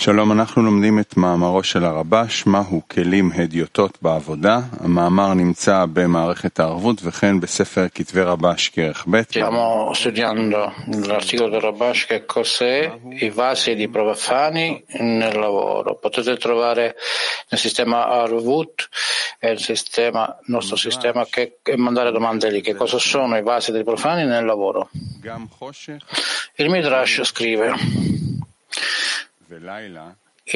שלום, אנחנו לומדים את מאמרו של הרבש, מהו כלים הדיוטות בעבודה. המאמר נמצא במערכת הערבות וכן בספר כתבי רבש כרך ב'. Stiamo studiando l'articolo del Rabash che cos'è i vasi di profani nel lavoro. Potete trovare nel sistema Arvut e il sistema, nostro sistema che, e mandare domande lì. Che cosa sono i vasi dei profani nel lavoro? Il Midrash scrive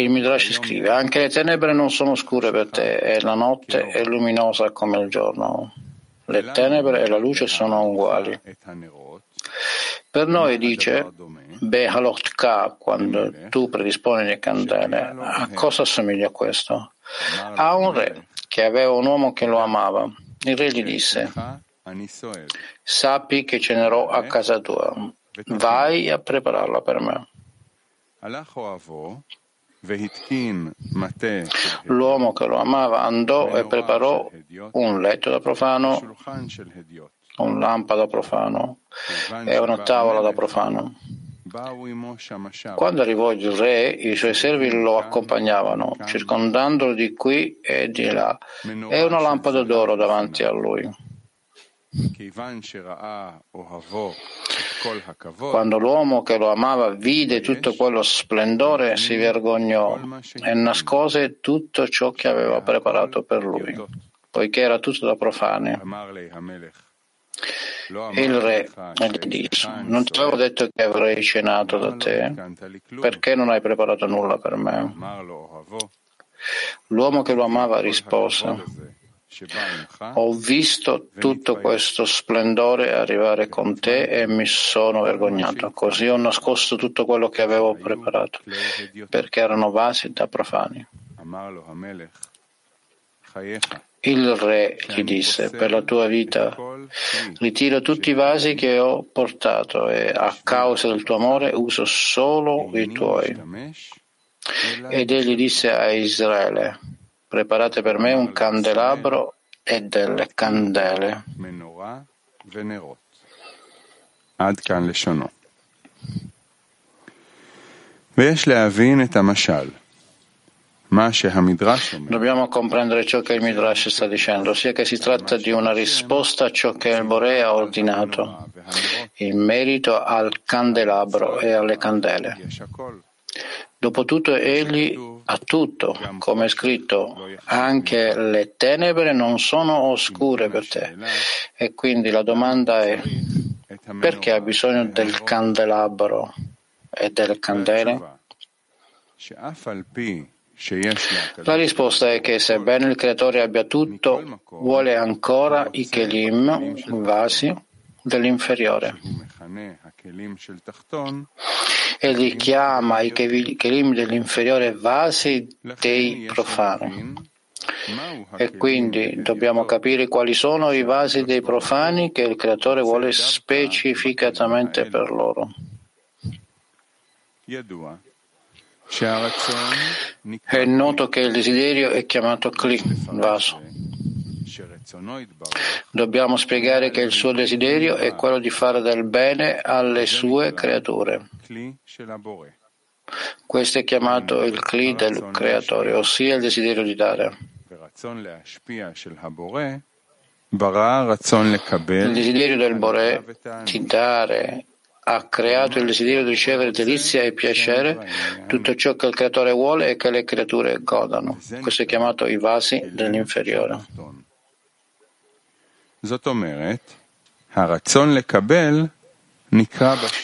il Midrash scrive, anche le tenebre non sono scure per te e la notte è luminosa come il giorno. Le tenebre e la luce sono uguali. Per noi dice, Behalotka, quando tu predisponi le candele, a cosa assomiglia questo? A un re che aveva un uomo che lo amava. Il re gli disse, sappi che cenerò a casa tua, vai a prepararla per me. L'uomo che lo amava andò e preparò un letto da profano, un lampada profano e una tavola da profano. Quando arrivò il re, i suoi servi lo accompagnavano, circondandolo di qui e di là, e una lampada d'oro davanti a lui. Quando l'uomo che lo amava vide tutto quello splendore, si vergognò e nascose tutto ciò che aveva preparato per lui, poiché era tutto da profani. Il re gli disse, non ti avevo detto che avrei cenato da te, perché non hai preparato nulla per me? L'uomo che lo amava rispose, ho visto tutto questo splendore arrivare con te e mi sono vergognato. Così ho nascosto tutto quello che avevo preparato, perché erano vasi da profani. Il re gli disse, per la tua vita ritiro tutti i vasi che ho portato e a causa del tuo amore uso solo i tuoi. Ed egli disse a Israele, Preparate per me un candelabro e delle candele. Dobbiamo comprendere ciò che il Midrash sta dicendo, sia che si tratta di una risposta a ciò che il Boré ha ordinato, in merito al candelabro e alle candele. Dopotutto egli ha tutto, come è scritto, anche le tenebre non sono oscure per te. E quindi la domanda è perché ha bisogno del candelabro e delle candele? La risposta è che sebbene il creatore abbia tutto, vuole ancora i kelim, i vasi, dell'inferiore. Egli chiama i kelim dell'inferiore vasi dei profani. E quindi dobbiamo capire quali sono i vasi dei profani che il creatore vuole specificatamente per loro. È noto che il desiderio è chiamato Kli, vaso. Dobbiamo spiegare che il suo desiderio è quello di fare del bene alle sue creature. Questo è chiamato il Kli del creatore, ossia il desiderio di dare. Il desiderio del Bore di dare ha creato il desiderio di ricevere delizia e piacere, tutto ciò che il creatore vuole e che le creature godano. Questo è chiamato i vasi dell'inferiore.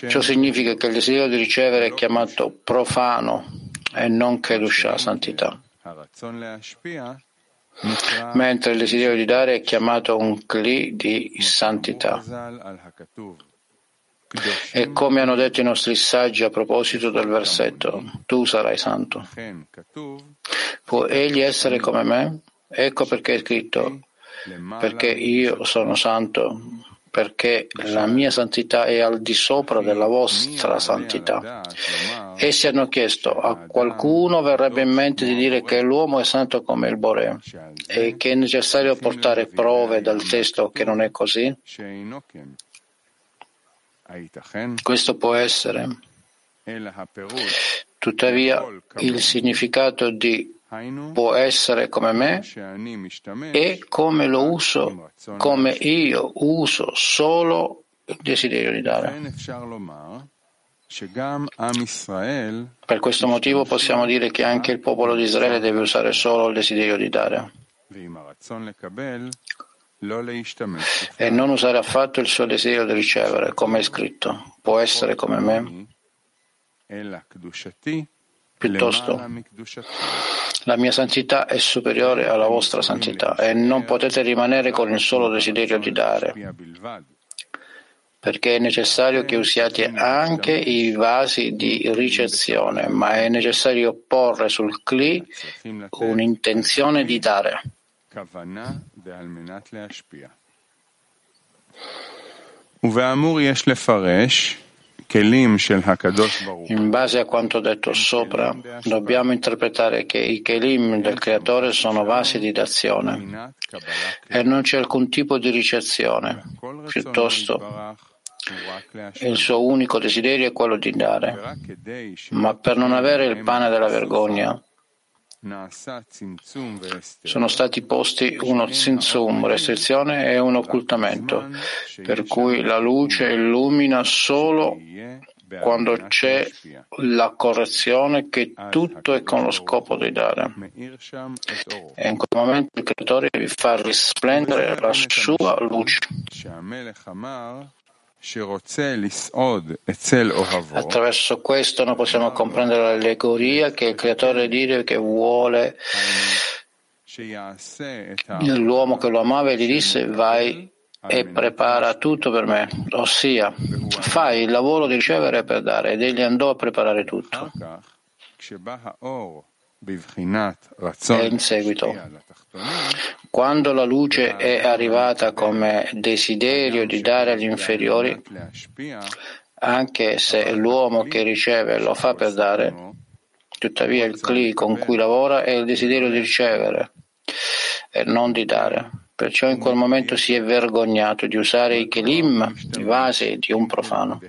Ciò significa che il desiderio di ricevere è chiamato profano e non Kedusha, santità. Mentre il desiderio di dare è chiamato un Kli di santità. E come hanno detto i nostri saggi a proposito del versetto, tu sarai santo. Può egli essere come me? Ecco perché è scritto, perché io sono santo, perché la mia santità è al di sopra della vostra santità. Essi hanno chiesto, a qualcuno verrebbe in mente di dire che l'uomo è santo come il Bore e che è necessario portare prove dal testo che non è così? Questo può essere, Tuttavia il significato di può essere come me e come lo uso, come io uso solo il desiderio di dare. Per questo motivo possiamo dire che anche il popolo di Israele deve usare solo il desiderio di dare e non usare affatto il suo desiderio di ricevere, come è scritto. Può essere come me. Piuttosto, la mia santità è superiore alla vostra santità e non potete rimanere con il solo desiderio di dare, perché è necessario che usiate anche i vasi di ricezione, ma è necessario porre sul cli un'intenzione di dare. ובאמור יש לפרש in base a quanto detto sopra, dobbiamo interpretare che i kelim del Creatore sono vasi di d'azione e non c'è alcun tipo di ricezione. Piuttosto, il suo unico desiderio è quello di dare. Ma per non avere il pane della vergogna, sono stati posti uno zinzum, restrizione e un occultamento, per cui la luce illumina solo quando c'è la correzione che tutto è con lo scopo di dare. E in quel momento il creatore vi fa risplendere la sua luce. Attraverso questo noi possiamo comprendere l'allegoria che il creatore dice che vuole l'uomo che lo amava e gli disse vai e prepara tutto per me, ossia fai il lavoro di ricevere per dare ed egli andò a preparare tutto. E in seguito, quando la luce è arrivata come desiderio di dare agli inferiori, anche se l'uomo che riceve lo fa per dare, tuttavia il cli con cui lavora è il desiderio di ricevere e non di dare. Perciò in quel momento si è vergognato di usare i kelim, i vasi di un profano.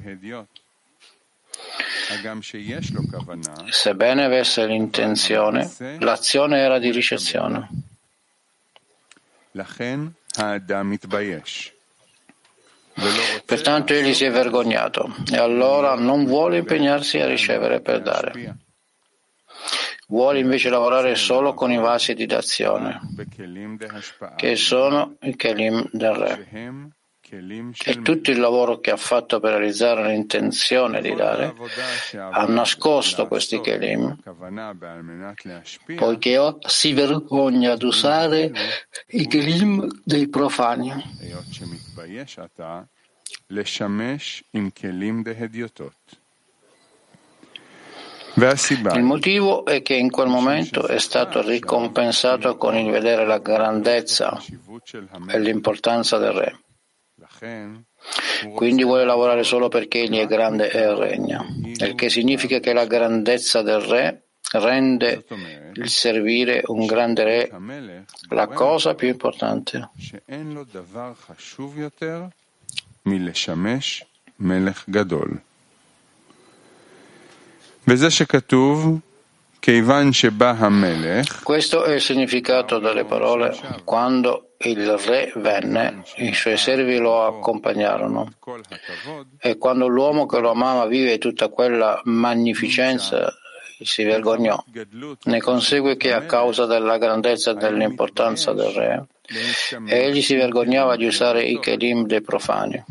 Sebbene avesse l'intenzione, l'azione era di ricezione. Pertanto egli si è vergognato e allora non vuole impegnarsi a ricevere per dare. Vuole invece lavorare solo con i vasi di d'azione, che sono i kelim del re. E tutto il lavoro che ha fatto per realizzare l'intenzione di dare ha nascosto questi kelim, poiché si vergogna ad usare i kelim dei profani. Il motivo è che in quel momento è stato ricompensato con il vedere la grandezza e l'importanza del re. Quindi vuole lavorare solo perché egli è grande e regna, il che significa che la grandezza del re rende il servire un grande re la cosa più importante. Questo è il significato delle parole quando il re venne, i suoi servi lo accompagnarono e quando l'uomo che lo amava vive tutta quella magnificenza si vergognò. Ne consegue che a causa della grandezza e dell'importanza del re, egli si vergognava di usare i kelim dei profani,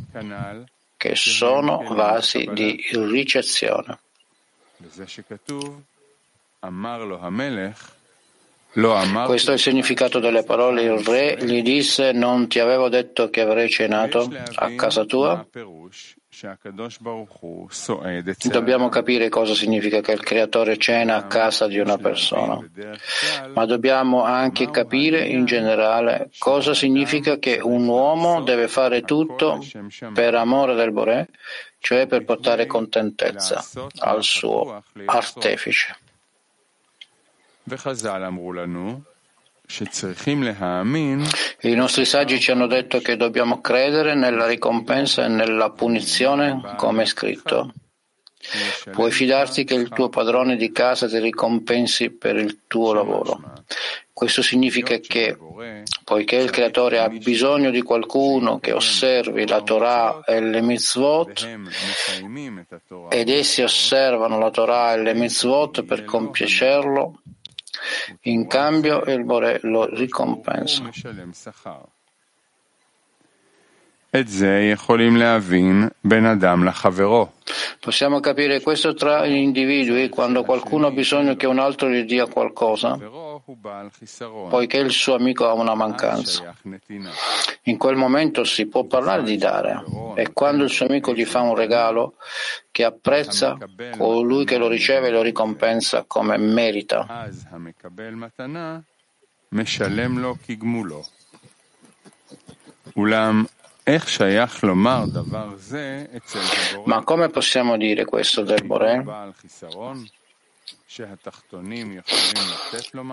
che sono vasi di ricezione. Questo è il significato delle parole. Il re gli disse: Non ti avevo detto che avrei cenato a casa tua? Dobbiamo capire cosa significa che il creatore cena a casa di una persona, ma dobbiamo anche capire in generale cosa significa che un uomo deve fare tutto per amore del Boré, cioè per portare contentezza al suo artefice. I nostri saggi ci hanno detto che dobbiamo credere nella ricompensa e nella punizione, come è scritto. Puoi fidarti che il tuo padrone di casa ti ricompensi per il tuo lavoro. Questo significa che, poiché il Creatore ha bisogno di qualcuno che osservi la Torah e le mitzvot, ed essi osservano la Torah e le mitzvot per compiacerlo, in cambio il Bore lo ricompensa. Possiamo capire questo tra gli individui quando qualcuno ha bisogno che un altro gli dia qualcosa, poiché il suo amico ha una mancanza. In quel momento si può parlare di dare. E quando il suo amico gli fa un regalo che apprezza, colui che lo riceve lo ricompensa come merita. Ma come possiamo dire questo del Boré?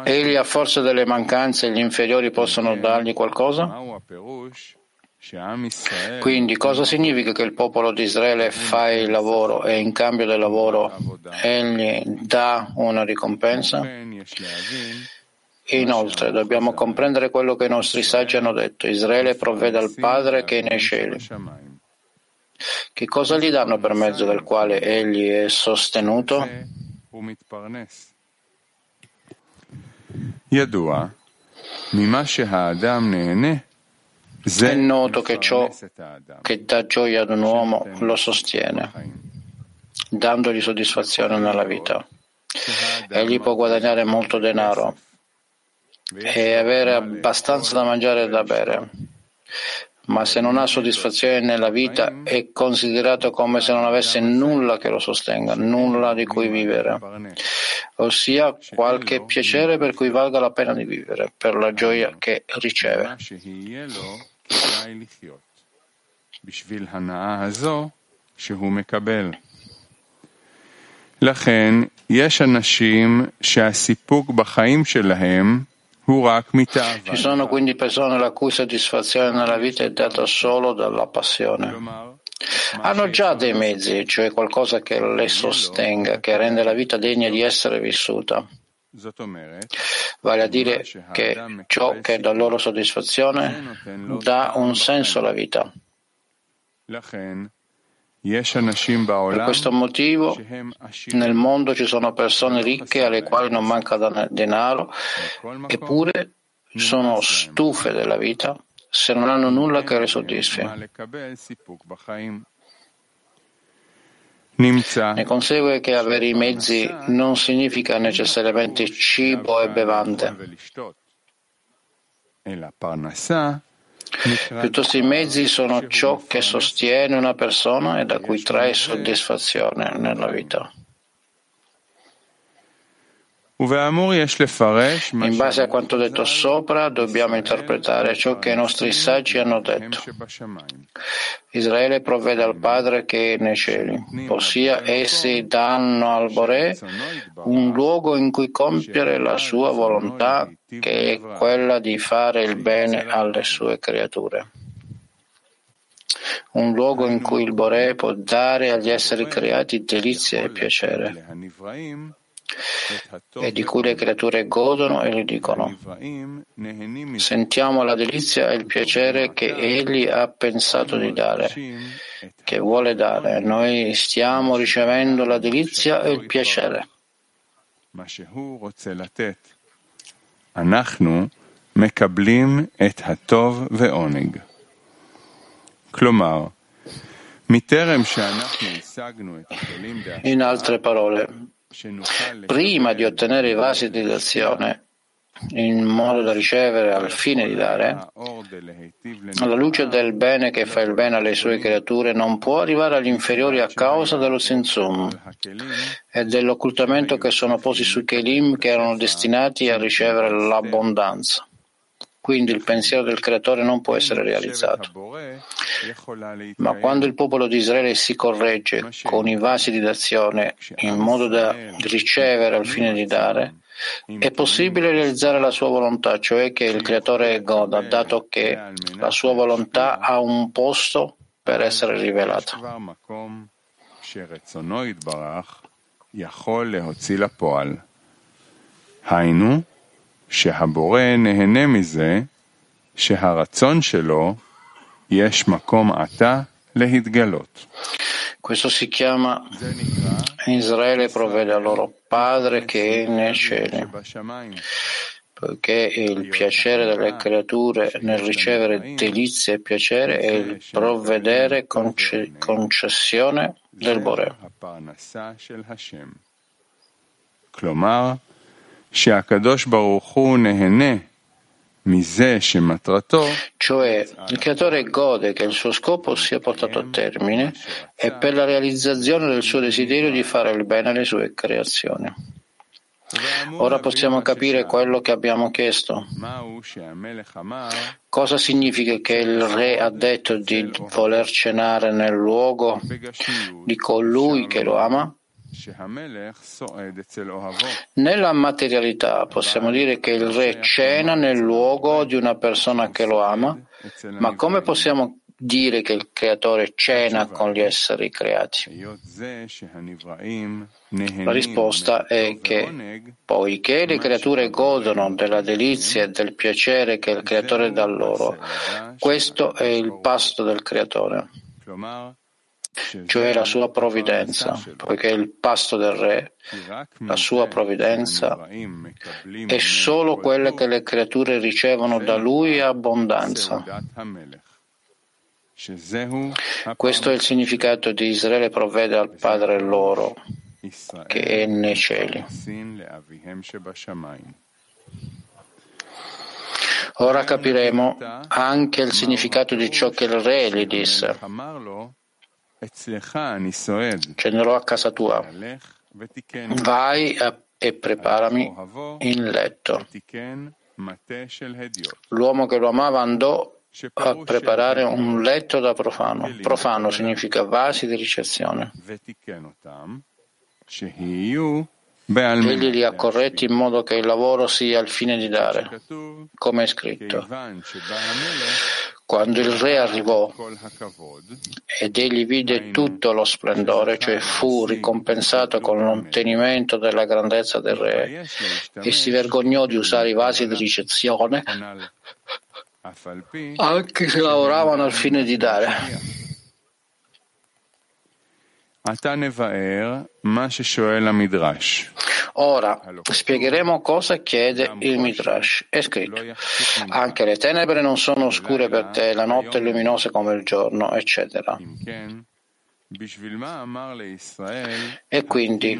Egli ha forza delle mancanze gli inferiori possono dargli qualcosa? Quindi cosa significa che il popolo di Israele fa il lavoro e in cambio del lavoro egli dà una ricompensa? Inoltre dobbiamo comprendere quello che i nostri saggi hanno detto. Israele provvede al Padre che è nei cieli. Che cosa gli danno per mezzo del quale egli è sostenuto? È noto che ciò che dà gioia ad un uomo lo sostiene, dandogli soddisfazione nella vita. Egli può guadagnare molto denaro, e avere abbastanza da mangiare e da bere Ma se non ha soddisfazione nella vita è considerato come se non avesse nulla che lo sostenga, nulla di cui vivere, ossia qualche piacere per cui valga la pena di vivere, per la gioia che riceve. לכן, יש אנשים שהסיפוק בחיים שלהם ci sono quindi persone la cui soddisfazione nella vita è data solo dalla passione. Hanno già dei mezzi, cioè qualcosa che le sostenga, che rende la vita degna di essere vissuta. Vale a dire che ciò che dà loro soddisfazione dà un senso alla vita. Per questo motivo nel mondo ci sono persone ricche alle quali non manca denaro, eppure sono stufe della vita se non hanno nulla che le soddisfi. Ne consegue che avere i mezzi non significa necessariamente cibo e bevande. Piuttosto i mezzi sono ciò che sostiene una persona e da cui trae soddisfazione nella vita. In base a quanto detto sopra, dobbiamo interpretare ciò che i nostri saggi hanno detto. Israele provvede al Padre che è nei cieli, ossia essi danno al Boré un luogo in cui compiere la sua volontà, che è quella di fare il bene alle sue creature. Un luogo in cui il Boré può dare agli esseri creati delizia e piacere e di cui le creature godono e gli dicono sentiamo la delizia e il piacere che egli ha pensato di dare, che vuole dare. Noi stiamo ricevendo la delizia e il piacere. אנחנו מקבלים את הטוב ועונג. כלומר, מטרם שאנחנו השגנו את הכלים In altre parole, prima di ottenere i vasi di d'azione in modo da ricevere al fine di dare, la luce del bene che fa il bene alle sue creature non può arrivare agli inferiori a causa dello sinsum e dell'occultamento che sono posti sui kelim che erano destinati a ricevere l'abbondanza quindi il pensiero del creatore non può essere realizzato. Ma quando il popolo di Israele si corregge con i vasi di d'azione in modo da ricevere al fine di dare, è possibile realizzare la sua volontà, cioè che il creatore goda, dato che la sua volontà ha un posto per essere rivelata. Hainu שהבורא nehene מזה שהרצון שלו יש מקום עתה להתגלות. Questo si chiama Israele provvede al loro Padre che è nei cieli, poiché il piacere delle creature nel ricevere delizie e piacere è il provvedere conce- concessione del Bore. כלומר, שהקדוש ברוך הוא נהנה cioè, il creatore gode che il suo scopo sia portato a termine e per la realizzazione del suo desiderio di fare il bene alle sue creazioni. Ora possiamo capire quello che abbiamo chiesto. Cosa significa che il re ha detto di voler cenare nel luogo di colui che lo ama? Nella materialità possiamo dire che il re cena nel luogo di una persona che lo ama, ma come possiamo dire che il creatore cena con gli esseri creati? La risposta è che poiché le creature godono della delizia e del piacere che il creatore dà loro, questo è il pasto del creatore cioè la sua provvidenza, poiché il pasto del re, la sua provvidenza, è solo quella che le creature ricevono da lui a abbondanza. Questo è il significato di Israele provvede al Padre loro, che è nei cieli. Ora capiremo anche il significato di ciò che il re gli disse. Scenderò a casa tua. Vai e preparami il letto. L'uomo che lo amava andò a preparare un letto da profano. Profano significa vasi di ricezione. Egli li ha corretti in modo che il lavoro sia al fine di dare, come è scritto. Quando il re arrivò ed egli vide tutto lo splendore, cioè fu ricompensato con l'ottenimento della grandezza del re e si vergognò di usare i vasi di ricezione anche se lavoravano al fine di dare. Ora spiegheremo cosa chiede il Midrash. È scritto: Anche le tenebre non sono oscure per te, la notte è luminosa come il giorno, eccetera. E quindi,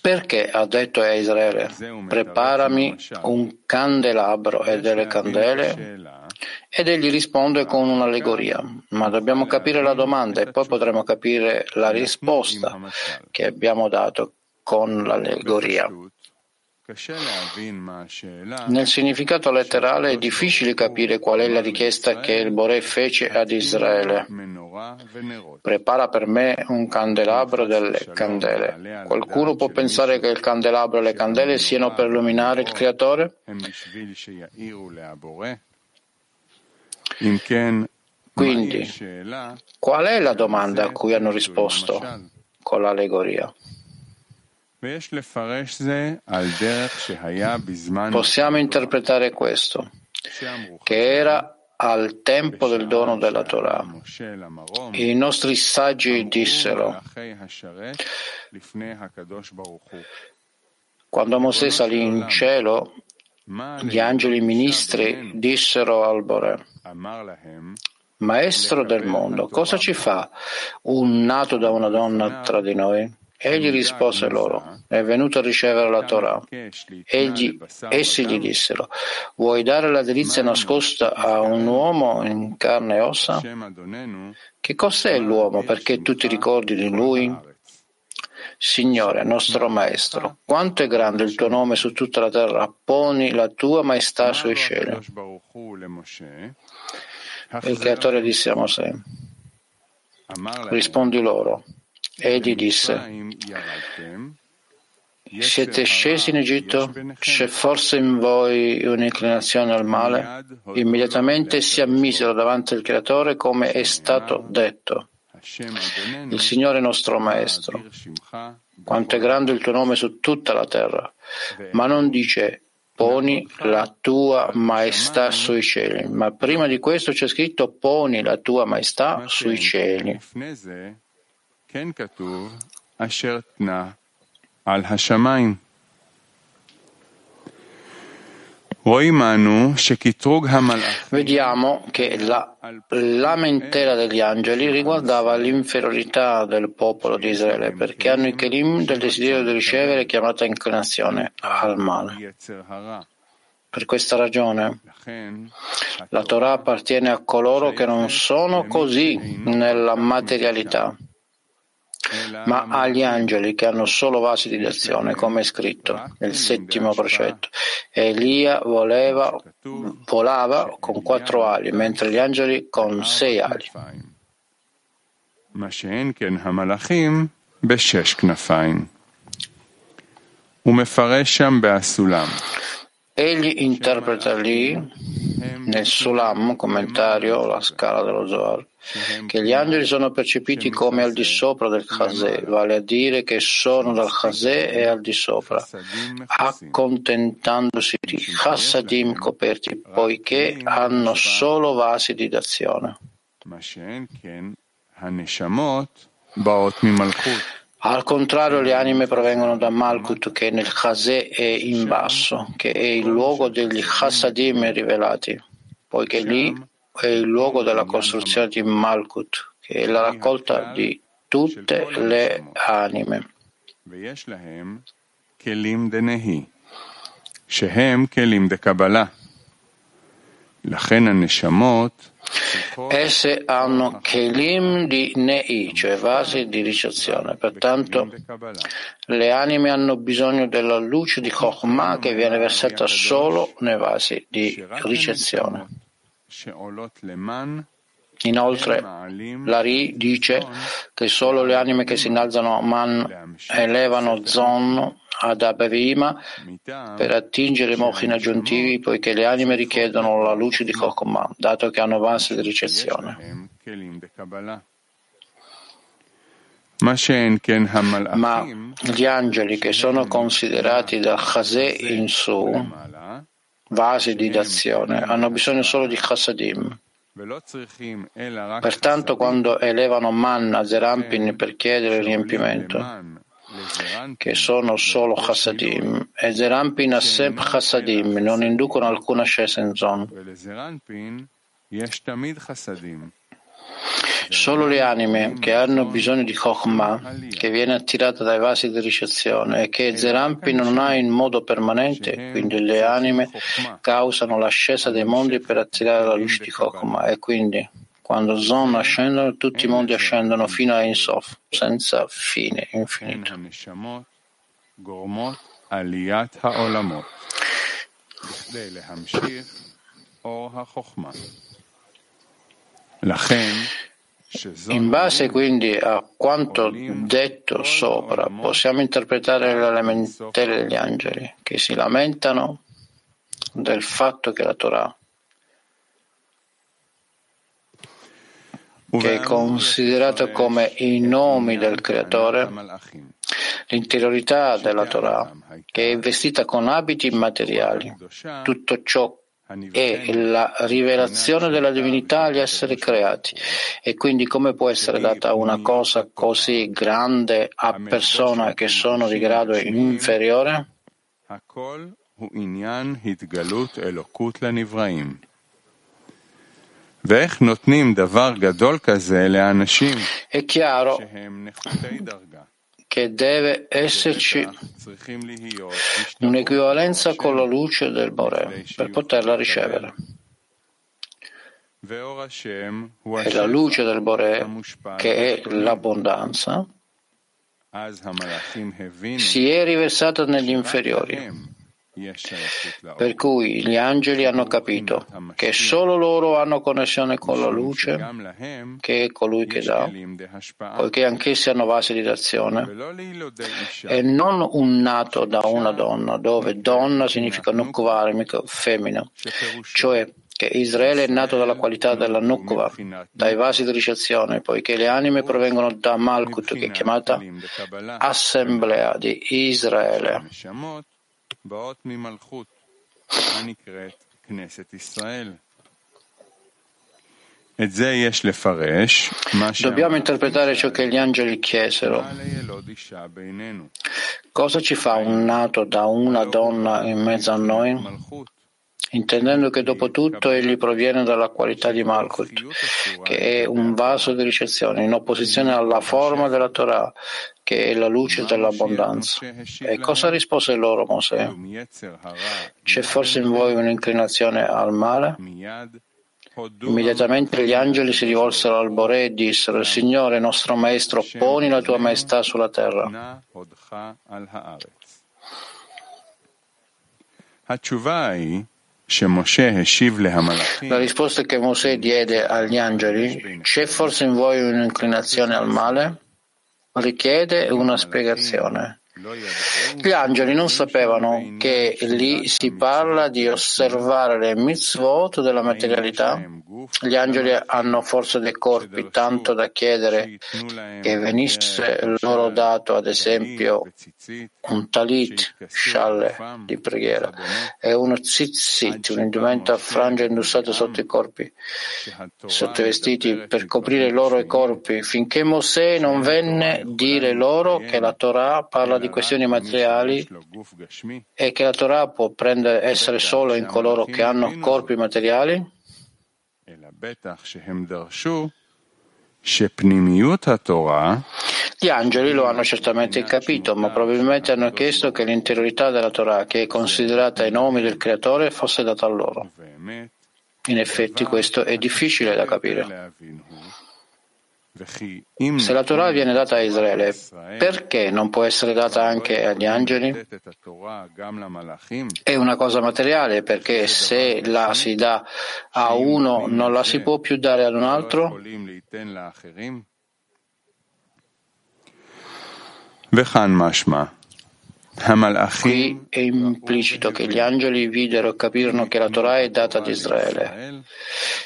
perché ha detto a Israele, preparami un candelabro e delle candele? Ed egli risponde con un'allegoria. Ma dobbiamo capire la domanda e poi potremo capire la risposta che abbiamo dato con l'allegoria. Nel significato letterale è difficile capire qual è la richiesta che il Boré fece ad Israele. Prepara per me un candelabro delle candele. Qualcuno può pensare che il candelabro e le candele siano per illuminare il Creatore? Quindi, qual è la domanda a cui hanno risposto con l'allegoria? Possiamo interpretare questo, che era al tempo del dono della Torah. I nostri saggi dissero, quando Mosè salì in cielo, gli angeli ministri dissero al Bore, Maestro del mondo, cosa ci fa un nato da una donna tra di noi? Egli rispose loro, è venuto a ricevere la Torah. Egli, essi gli dissero, vuoi dare la delizia nascosta a un uomo in carne e ossa? Che cos'è l'uomo perché tu ti ricordi di lui? Signore, nostro Maestro, quanto è grande il tuo nome su tutta la terra, poni la tua maestà sui cieli. Il creatore disse a Mosè, rispondi loro, Egli disse, siete scesi in Egitto? C'è forse in voi un'inclinazione al male? Immediatamente si ammisero davanti al Creatore come è stato detto. Il Signore nostro Maestro, quanto è grande il tuo nome su tutta la terra, ma non dice poni la tua maestà sui cieli, ma prima di questo c'è scritto poni la tua maestà sui cieli. Vediamo che la lamentela degli angeli riguardava l'inferiorità del popolo di Israele perché hanno i kelim del desiderio di ricevere chiamata inclinazione al male. Per questa ragione la Torah appartiene a coloro che non sono così nella materialità ma agli angeli che hanno solo vasi di d'azione, come è scritto nel settimo precetto. Elia voleva, volava con quattro ali, mentre gli angeli con sei ali. Egli interpreta lì nel Sulam, commentario, la scala dello Zohar, che gli angeli sono percepiti come al di sopra del Chazé, vale a dire che sono dal Chazé e al di sopra, accontentandosi di chassadim coperti, poiché hanno solo vasi di d'azione. Al contrario, le anime provengono da Malkut, che nel Chazé è in basso, che è il luogo degli Chassadim rivelati, poiché lì è il luogo della costruzione di Malkut, che è la raccolta di tutte le anime. לכן הנשמות Esse hanno kelim di nei, cioè vasi di ricezione. Pertanto le anime hanno bisogno della luce di Chokhmah che viene versata solo nei vasi di ricezione. Inoltre, Lari dice che solo le anime che si innalzano a Man elevano Zon ad Abevima per attingere i mochin aggiuntivi, poiché le anime richiedono la luce di Kokoma, dato che hanno base di ricezione. Ma gli angeli che sono considerati da Chazé in su, vasi di d'azione, hanno bisogno solo di Chassadim. Pertanto, quando elevano Man a Zerampin per chiedere il riempimento, che sono solo chassadim, e Zerampin sempre chassadim, non inducono alcuna ascesa in zon. Solo le anime che hanno bisogno di Chokhmah, che viene attirata dai vasi di ricezione e che Zerampi non ha in modo permanente, quindi le anime causano l'ascesa dei mondi per attirare la luce di Chokhmah e quindi quando Zon ascendono, tutti i mondi ascendono fino a Insof, senza fine, infinito. In base quindi a quanto detto sopra, possiamo interpretare le lamentele degli angeli che si lamentano del fatto che la Torah che è considerato come i nomi del Creatore, l'interiorità della Torah, che è vestita con abiti immateriali. Tutto ciò è la rivelazione della divinità agli esseri creati. E quindi come può essere data una cosa così grande a persone che sono di grado inferiore? È chiaro che deve esserci un'equivalenza con la luce del Bore per poterla ricevere. E la luce del Bore, che è l'abbondanza, si è riversata negli inferiori per cui gli angeli hanno capito che solo loro hanno connessione con la luce, che è colui che dà, poiché anch'essi hanno base di d'azione, e non un nato da una donna, dove donna significa nukvarmika, femmina, cioè che Israele è nato dalla qualità della Nukva, dai vasi di ricezione, poiché le anime provengono da Malkut, che è chiamata Assemblea di Israele. Dobbiamo interpretare ciò che gli angeli chiesero. Cosa ci fa un nato da una donna in mezzo a noi? Intendendo che dopo tutto egli proviene dalla qualità di Malkut, che è un vaso di ricezione, in opposizione alla forma della Torah, che è la luce dell'abbondanza. E cosa rispose loro Mosè? C'è forse in voi un'inclinazione al male? Immediatamente gli angeli si rivolsero al Bore e dissero, Signore nostro Maestro, poni la tua maestà sulla terra. La risposta che Mosè diede agli angeli, c'è forse in voi un'inclinazione al male? Richiede una spiegazione. Gli angeli non sapevano che lì si parla di osservare le mitzvot della materialità. Gli angeli hanno forse dei corpi tanto da chiedere che venisse loro dato, ad esempio, un talit, scialle di preghiera e uno tzitzit, un indumento a frangia indossato sotto i corpi, sotto i vestiti, per coprire i loro corpi, finché Mosè non venne dire loro che la Torah parla di di questioni materiali e che la Torah può prendere, essere solo in coloro che hanno corpi materiali? Gli angeli lo hanno certamente capito, ma probabilmente hanno chiesto che l'interiorità della Torah, che è considerata i nomi del Creatore, fosse data a loro. In effetti questo è difficile da capire. Se la Torah viene data a Israele, perché non può essere data anche agli angeli? È una cosa materiale, perché se la si dà a uno non la si può più dare ad un altro? וכאן משמע Qui è implicito che gli angeli videro e capirono che la Torah è data ad Israele.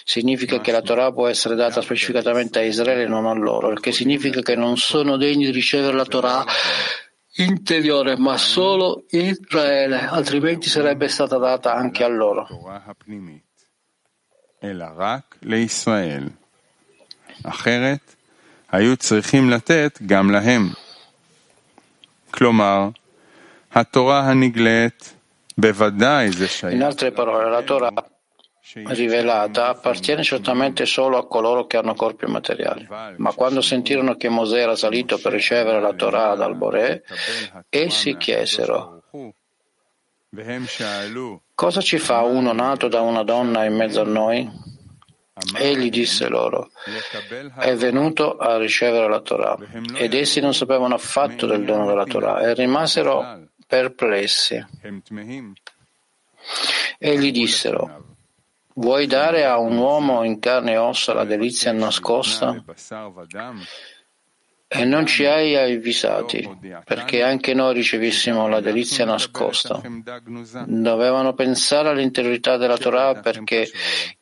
Significa che la Torah può essere data specificatamente a Israele e non a loro, il che significa che non sono degni di ricevere la Torah interiore, ma solo Israele, altrimenti sarebbe stata data anche a loro. אחרת היו צריכים לתת גם להם. כלומר, in altre parole, la Torah rivelata appartiene certamente solo a coloro che hanno corpi materiali. Ma quando sentirono che Mosè era salito per ricevere la Torah dal Boré, essi chiesero Cosa ci fa uno nato da una donna in mezzo a noi? Egli disse loro, è venuto a ricevere la Torah. Ed essi non sapevano affatto del dono della Torah e rimasero perplessi. E gli dissero, vuoi dare a un uomo in carne e ossa la delizia nascosta? E non ci hai avvisati, perché anche noi ricevissimo la delizia nascosta. Dovevano pensare all'interiorità della Torah perché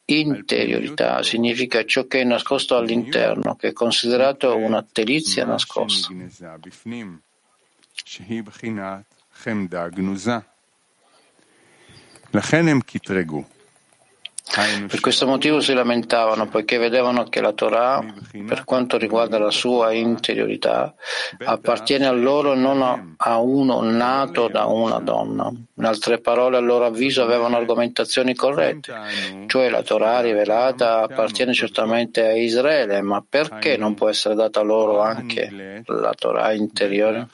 interiorità significa ciò che è nascosto all'interno, che è considerato una delizia nascosta. Per questo motivo si lamentavano, poiché vedevano che la Torah, per quanto riguarda la sua interiorità, appartiene a loro e non a uno nato da una donna. In altre parole, a loro avviso, avevano argomentazioni corrette, cioè la Torah rivelata appartiene certamente a Israele, ma perché non può essere data loro anche la Torah interiore?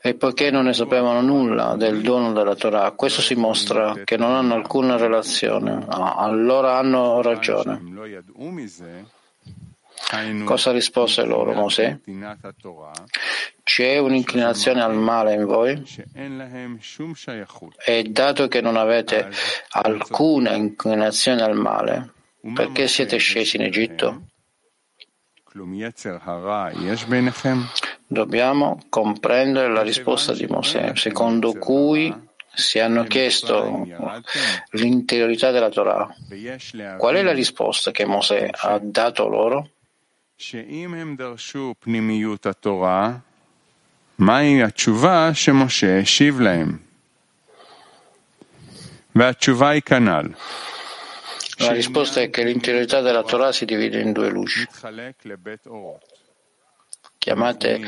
E poiché non ne sapevano nulla del dono della Torah, questo si mostra che non hanno alcuna relazione. allora hanno ragione. Cosa rispose loro Mosè? C'è un'inclinazione al male in voi? E dato che non avete alcuna inclinazione al male, perché siete scesi in Egitto? Dobbiamo comprendere la risposta di Mosè, secondo cui si hanno chiesto l'interiorità della Torah. Qual è la risposta che Mosè ha dato loro? La risposta è che l'interiorità della Torah si divide in due luci chiamate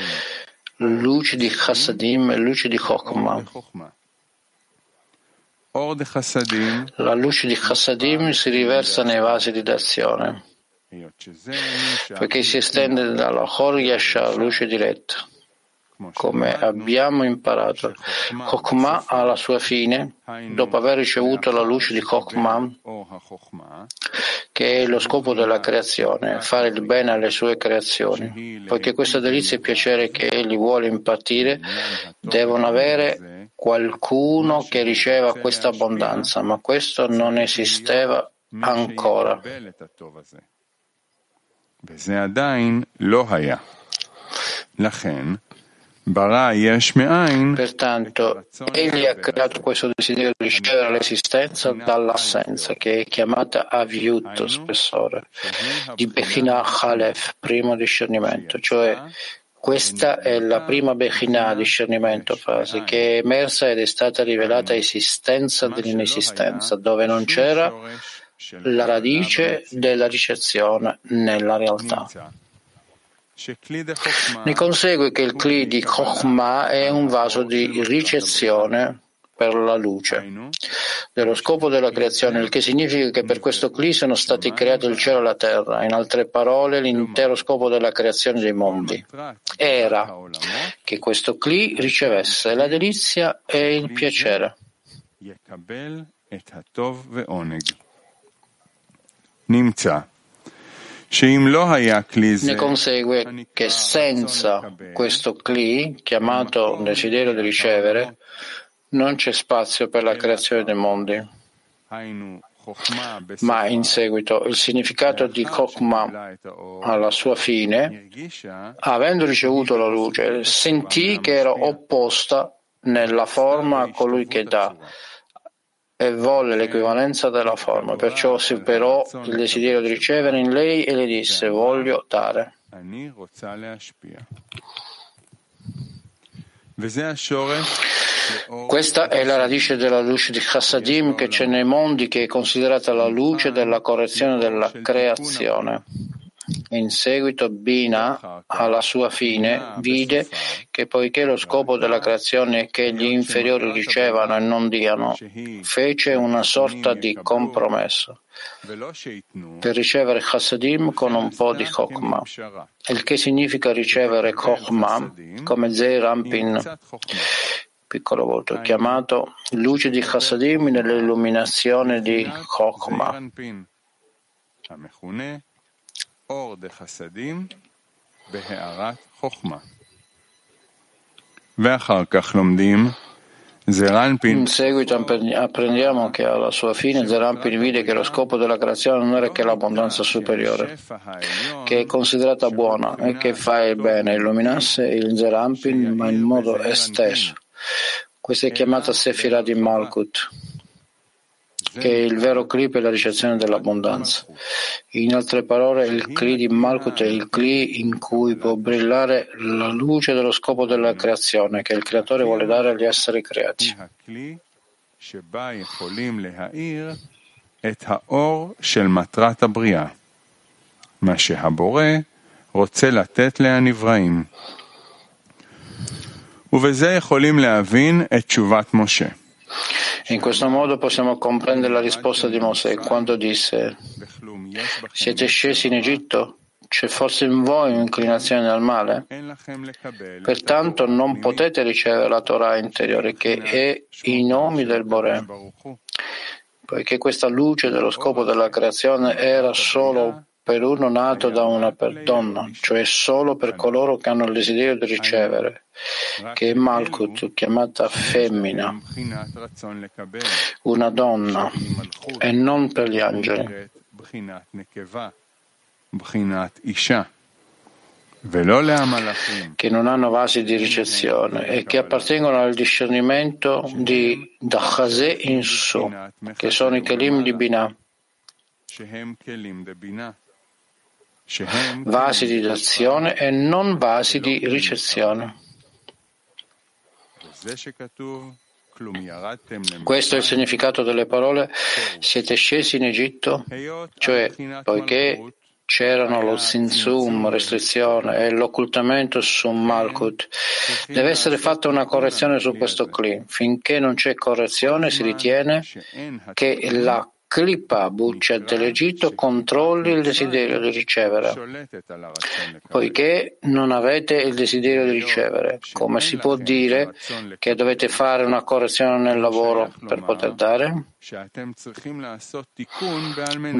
luci di Chassadim e luci di Chokmah. La luce di Chassadim si riversa nei vasi di d'azione, poiché si estende dalla Chor Yasha, luce diretta come abbiamo imparato. Chokmah ha la sua fine dopo aver ricevuto la luce di Chokmah, che è lo scopo della creazione, fare il bene alle sue creazioni. Poiché questa delizia e piacere che egli vuole impartire devono avere qualcuno che riceva questa abbondanza, ma questo non esisteva ancora. לכן, Pertanto, egli ha creato questo desiderio di ricevere l'esistenza dall'assenza, che è chiamata aviut, spessore, di Bechina Khalef, primo discernimento, cioè questa è la prima Bechina, discernimento, fase, che è emersa ed è stata rivelata esistenza dell'inesistenza, dove non c'era la radice della ricezione nella realtà. Ne consegue che il Kli di Chokhmah è un vaso di ricezione per la luce. Dello scopo della creazione, il che significa che per questo Kli sono stati creati il cielo e la terra, in altre parole l'intero scopo della creazione dei mondi. Era che questo Kli ricevesse la delizia e il piacere. Nimza ne consegue che senza questo Kli, chiamato desiderio di ricevere, non c'è spazio per la creazione dei mondi. Ma in seguito il significato di Chokmah alla sua fine, avendo ricevuto la luce, sentì che era opposta nella forma a colui che dà e volle l'equivalenza della forma, perciò superò il desiderio di ricevere in lei e le disse voglio dare. Questa è la radice della luce di Chassadim che c'è nei mondi che è considerata la luce della correzione della creazione. In seguito Bina, alla sua fine, vide che poiché lo scopo della creazione è che gli inferiori ricevano e non diano, fece una sorta di compromesso per ricevere Chassadim con un po' di Chokmah, il che significa ricevere Chokmah come Zeir Ampin, piccolo volto, chiamato luce di Chassadim nell'illuminazione di Chokmah. Or de Chassadim Behearat Chochma. In seguito apprendiamo che alla sua fine Zerampin vide che lo scopo della creazione non era che l'abbondanza superiore, che è considerata buona e che fa il bene, illuminasse il Zerampin ma in modo esteso. Questa è chiamata Sefirah di Malkut che è il vero Kli per la ricezione dell'abbondanza. In altre parole, il Kli di Malkut è il Kli in cui può brillare la luce dello scopo della creazione che il creatore vuole dare agli esseri creati. את האור של מטרת הבריאה, מה שהבורא רוצה לתת לנבראים. ובזה יכולים להבין את תשובת משה. In questo modo possiamo comprendere la risposta di Mosè quando disse Siete scesi in Egitto? C'è forse in voi un'inclinazione al male? Pertanto non potete ricevere la Torah interiore che è i nomi del Boré, poiché questa luce dello scopo della creazione era solo per uno nato da una donna, cioè solo per coloro che hanno il desiderio di ricevere, che è Malkut, chiamata femmina, una donna, e non per gli angeli. che non hanno vasi di ricezione e che appartengono al discernimento di Dachazé in su, che sono i Kelim di Binah, vasi di d'azione e non vasi di ricezione. Questo è il significato delle parole siete scesi in Egitto, cioè poiché c'erano lo Sinsum, restrizione, e l'occultamento su Malkut. Deve essere fatta una correzione su questo Kli. Finché non c'è correzione si ritiene che la Klippa, buccia dell'Egitto, controlli il desiderio di ricevere, poiché non avete il desiderio di ricevere. Come si può dire che dovete fare una correzione nel lavoro per poter dare?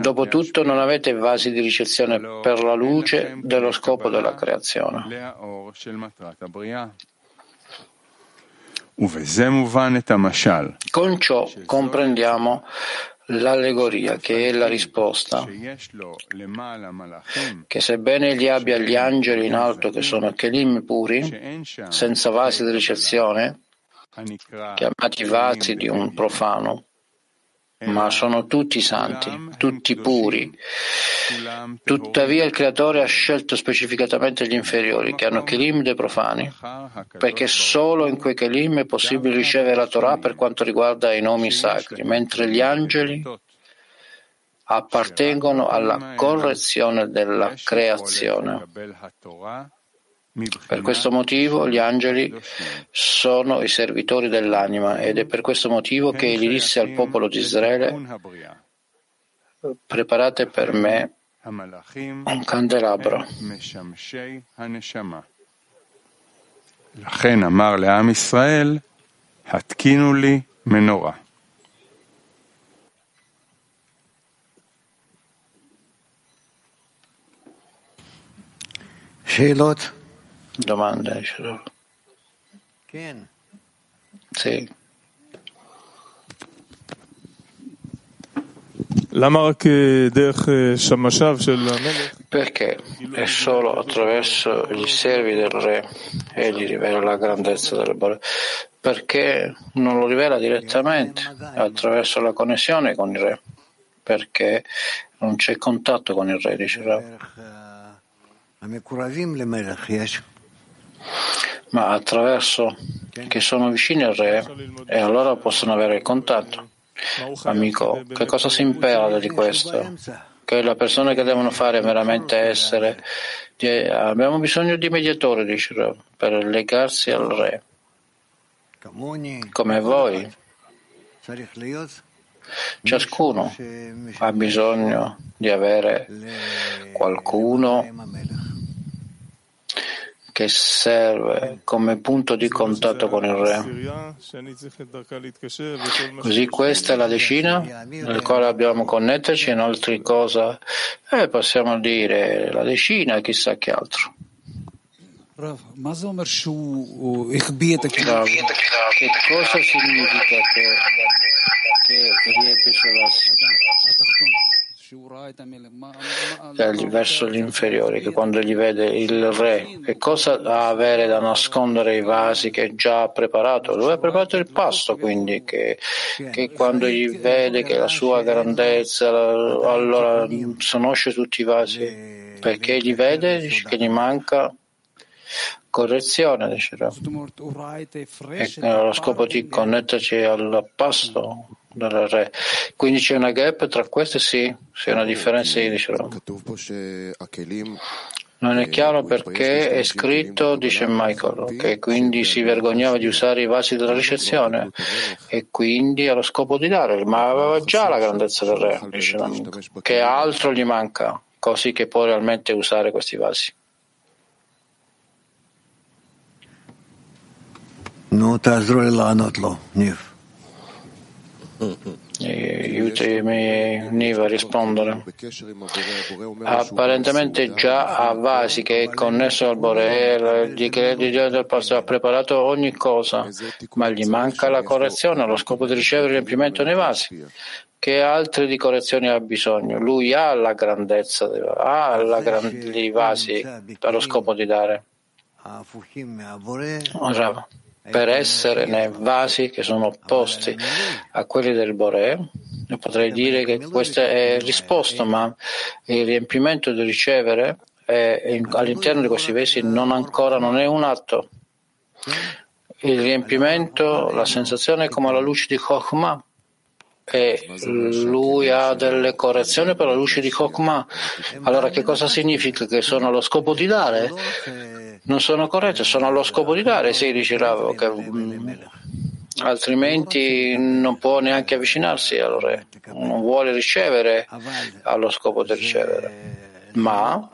Dopotutto non avete vasi di ricezione per la luce dello scopo della creazione. Con ciò comprendiamo l'allegoria, che è la risposta, che sebbene egli abbia gli angeli in alto che sono Kelim puri, senza vasi di ricezione, chiamati vasi di un profano, ma sono tutti santi, tutti puri. Tuttavia il Creatore ha scelto specificatamente gli inferiori, che hanno Kelim dei profani, perché solo in quei Kelim è possibile ricevere la Torah per quanto riguarda i nomi sacri, mentre gli angeli appartengono alla correzione della creazione. Per questo motivo gli angeli sono i servitori dell'anima ed è per questo motivo che egli disse al popolo di Israele preparate per me un candelabro. לכן אמר לעם ישראל, התקינו לי מנורה. שאלות? Domande. Sì. Perché è solo attraverso gli servi del re egli rivela la grandezza del Bore. Perché non lo rivela direttamente attraverso la connessione con il re? Perché non c'è contatto con il re, dice Rav ma attraverso che sono vicini al re e allora possono avere il contatto. Amico, che cosa si impara di questo? Che le persone che devono fare veramente essere. Abbiamo bisogno di mediatori, dice Rav, per legarsi al re. Come voi. Ciascuno ha bisogno di avere qualcuno che serve come punto di contatto con il Re. Così questa è la decina nel quale dobbiamo connetterci, inoltre cosa eh, possiamo dire la decina e chissà che altro. Che cosa significa che, che riempie sulla verso l'inferiore, che quando gli vede il re, che cosa ha avere da nascondere i vasi che già ha preparato? Dove ha preparato il pasto, quindi, che, che quando gli vede che la sua grandezza, allora conosce tutti i vasi, perché gli vede, che gli manca correzione, dice, e lo scopo di connetterci al pasto del re. Quindi c'è una gap tra queste, sì, c'è una differenza dicevo. Non è chiaro perché è scritto, dice Michael, che quindi si vergognava di usare i vasi della ricezione e quindi ha lo scopo di dare, ma aveva già la grandezza del re, dice l'amico. Che altro gli manca, così che può realmente usare questi vasi. Aiutami Niv a rispondere. Apparentemente già Avasi, che è connesso al Borel, che credi Dio del passato, ha preparato ogni cosa, ma gli manca la correzione allo scopo di ricevere il riempimento nei vasi. Che altri di correzioni ha bisogno? Lui ha la grandezza, ha la gran- i vasi allo scopo di dare. Bravo per essere nei vasi che sono opposti a quelli del Bore, potrei dire che questa è risposta, ma il riempimento di ricevere è, all'interno di questi vasi non ancora non è un atto. Il riempimento, la sensazione è come la luce di Chokhmah e lui ha delle correzioni per la luce di Chokhmah. Allora che cosa significa? Che sono allo scopo di dare? Non sono corrette, sono allo scopo di dare, sì, dice Rav, che, mh, altrimenti non può neanche avvicinarsi al re, non vuole ricevere allo scopo di ricevere, ma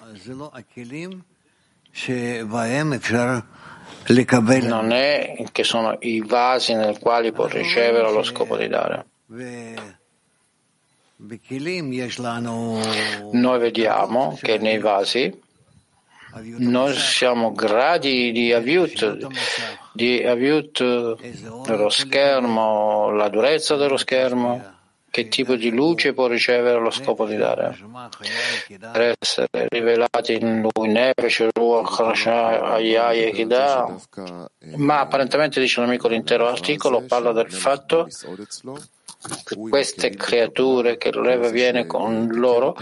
non è che sono i vasi nel quali può ricevere allo scopo di dare. Noi vediamo che nei vasi noi siamo gradi di aviut, di aviut dello schermo, la durezza dello schermo, che tipo di luce può ricevere lo scopo di dare. Per essere rivelati in lui Nefesh, Ruach, Ayai e. Ma apparentemente, dice l'amico, l'intero articolo parla del fatto queste creature che il Reva viene con loro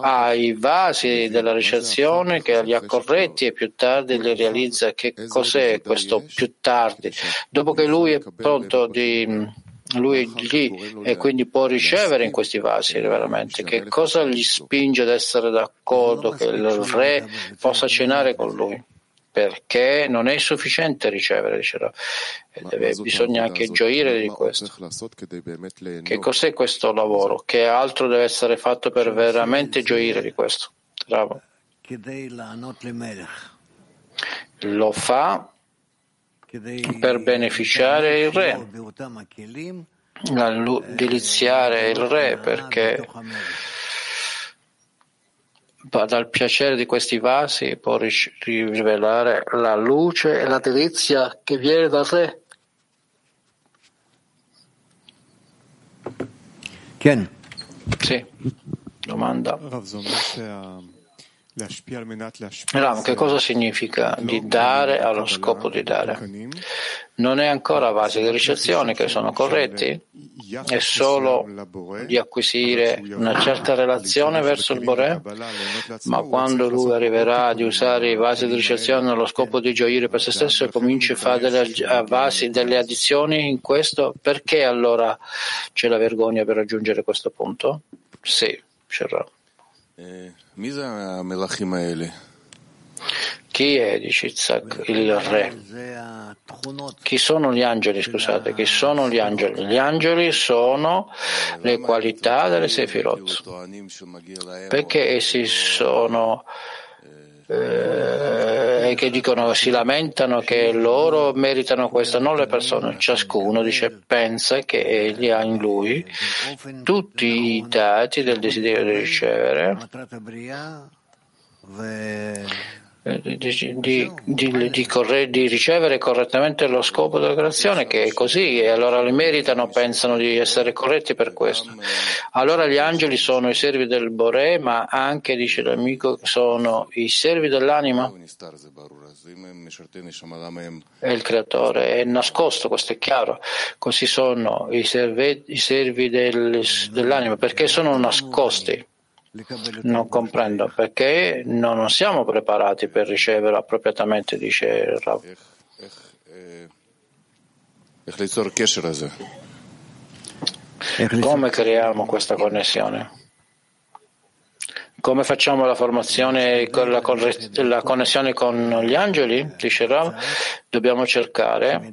ai vasi della ricezione che li ha corretti e più tardi li realizza. Che cos'è questo più tardi? Dopo che lui è pronto di lui è lì e quindi può ricevere in questi vasi veramente. Che cosa gli spinge ad essere d'accordo che il re possa cenare con lui perché non è sufficiente ricevere, dicerà. Deve, bisogna anche gioire di questo. Che cos'è questo lavoro? Che altro deve essere fatto per veramente gioire di questo? Bravo. Lo fa per beneficiare il re, deliziare il re perché dal piacere di questi vasi può rivelare la luce e la delizia che viene da te. Ken. Sì, domanda. Ram, che cosa significa di dare allo scopo di dare? Non è ancora base di ricezione che sono corretti, è solo di acquisire una certa relazione verso il Bore, ma quando lui arriverà di usare i vasi di ricezione allo scopo di gioire per se stesso e comincia a fare delle, vasi, delle addizioni in questo, perché allora c'è la vergogna per raggiungere questo punto? Sì, Sherrah. Chi è, dice Isaac, il re? Chi sono gli angeli, scusate, chi sono gli angeli? Gli angeli sono le qualità delle Sefirot, perché essi sono eh, che dicono, si lamentano che loro meritano questo, non le persone. Ciascuno dice, pensa che egli ha in lui tutti i dati del desiderio di ricevere di, di, di, corre, di, ricevere correttamente lo scopo della creazione, che è così, e allora li meritano, pensano di essere corretti per questo. Allora gli angeli sono i servi del Bore, ma anche, dice l'amico, sono i servi dell'anima. È il creatore, è nascosto, questo è chiaro. Così sono i, servi, i servi del, dell'anima, perché sono nascosti. Non comprendo perché non siamo preparati per ricevere appropriatamente, dice Rav. Come creiamo questa connessione? Come facciamo la formazione, la, la connessione con gli angeli? Dice Rav. Dobbiamo cercare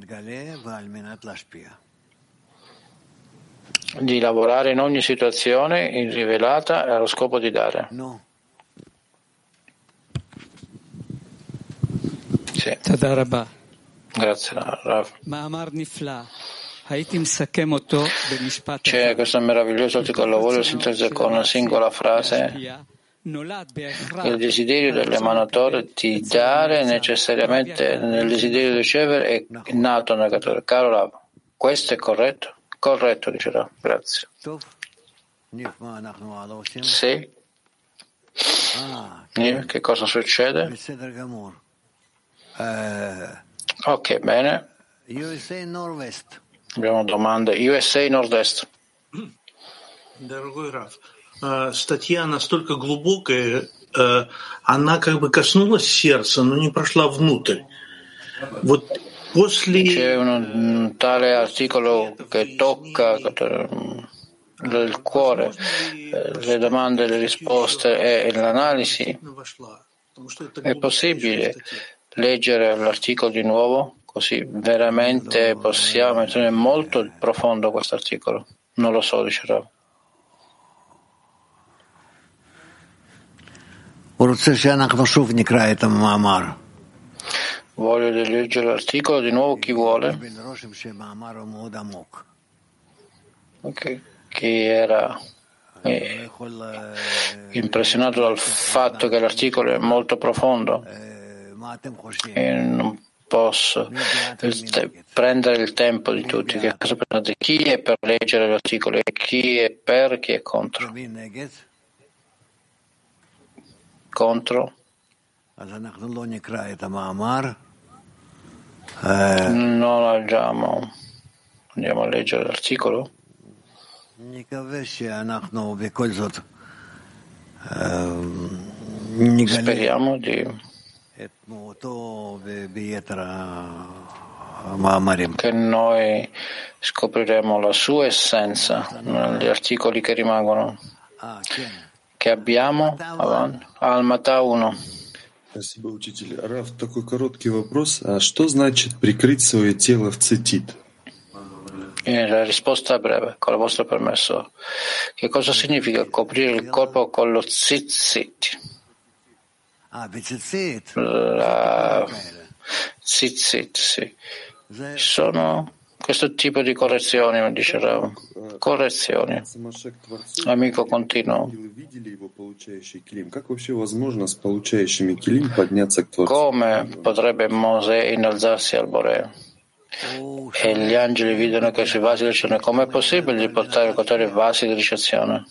di lavorare in ogni situazione in rivelata allo scopo di dare. No. Sì. Grazie, Rav. C'è questo meraviglioso articolo, sintetizzare con una singola frase. Il desiderio dell'emanatore di dare necessariamente nel desiderio di ricevere è nato nel creatore. Caro Rav, questo è corretto? Corretto, Rav. Grazie. Sì. Che cosa succede? Ok, bene. Abbiamo domande. USA Nord-Est. Дорогой Раф, статья настолько глубокая, она как бы коснулась сердца, но не прошла внутрь. Вот. C'è un tale articolo che tocca il cuore, le domande, le risposte e l'analisi. È possibile leggere l'articolo di nuovo? Così veramente possiamo entrare molto profondo questo articolo. Non lo so, dice Rav. Voglio leggere l'articolo di nuovo, chi vuole? Okay. Chi era eh, impressionato dal fatto che l'articolo è molto profondo e non posso prendere il tempo di tutti. Che cosa pensate? Chi è per leggere l'articolo e chi è per, chi è contro? Contro? Non leggiamo. Andiamo a leggere l'articolo? Speriamo di che noi scopriremo la sua essenza negli articoli che rimangono. Che abbiamo Al-Mata 1. Спасибо, учитель. Раф, такой короткий вопрос. А что значит прикрыть свое тело в цитит? La risposta è breve, con il vostro permesso. Che cosa significa coprire il corpo con lo tzitzit? La tzitzit, sì. Sono questo tipo di correzioni, mi dice Rav. Correzioni. Amico continuo. Come potrebbe Mosè innalzarsi al Borea? E gli angeli vedono che sui vasi di ricezione. Com'è possibile di portare a vasi di ricezione?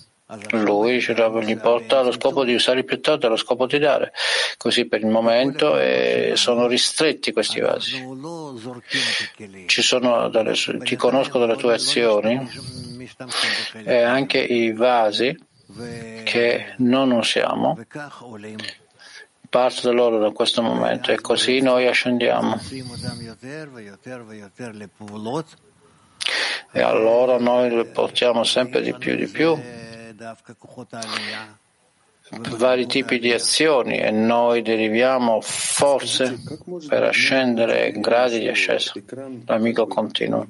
Lui gli porta allo scopo di usare più tardi, allo scopo di dare. Così per il momento eh, sono ristretti questi vasi. Ci sono delle, ti conosco delle tue azioni e anche i vasi che non usiamo parte da loro da questo momento e così noi ascendiamo. E allora noi le portiamo sempre di più di più vari tipi di azioni e noi deriviamo forze per ascendere gradi di ascesa. L'amico continua.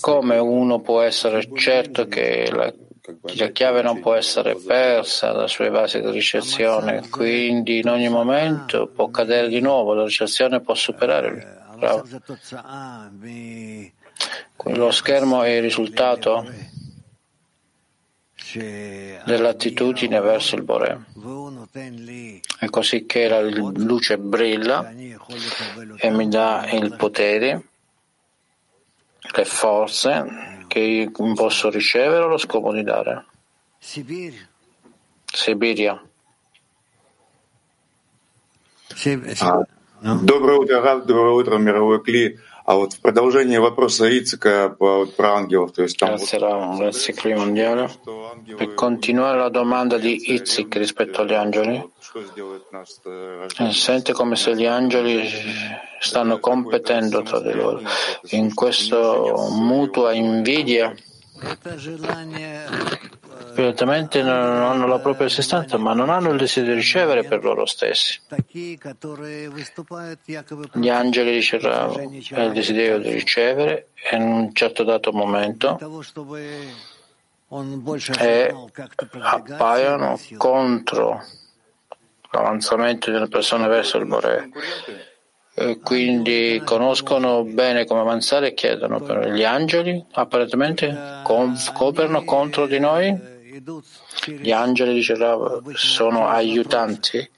Come uno può essere certo che la, la chiave non può essere persa dai suoi vasi di ricezione, quindi in ogni momento può cadere di nuovo, la ricezione può superare. Bravo. Lo schermo è il risultato dell'attitudine verso il Bore. È così che la luce brilla e mi dà il potere, le forze che io posso ricevere o lo scopo di dare. Siberia. Доброе утро, Рав, доброе утро, мировой Кли. А вот в продолжение вопроса Ицика про ангелов, то есть там... Grazie, Rav, grazie Cli Mondiale. Per continuare la domanda di Itzik rispetto agli angeli, sente come se gli angeli stanno competendo tra di loro in questa mutua invidia Evidentemente non hanno la propria esistenza, ma non hanno il desiderio di ricevere per loro stessi. Gli angeli riceveranno il desiderio di ricevere in un certo dato momento e appaiono contro l'avanzamento di una persona verso il Bore eh, quindi conoscono bene come avanzare e chiedono per gli angeli apparentemente coprono contro di noi gli angeli dice sono aiutanti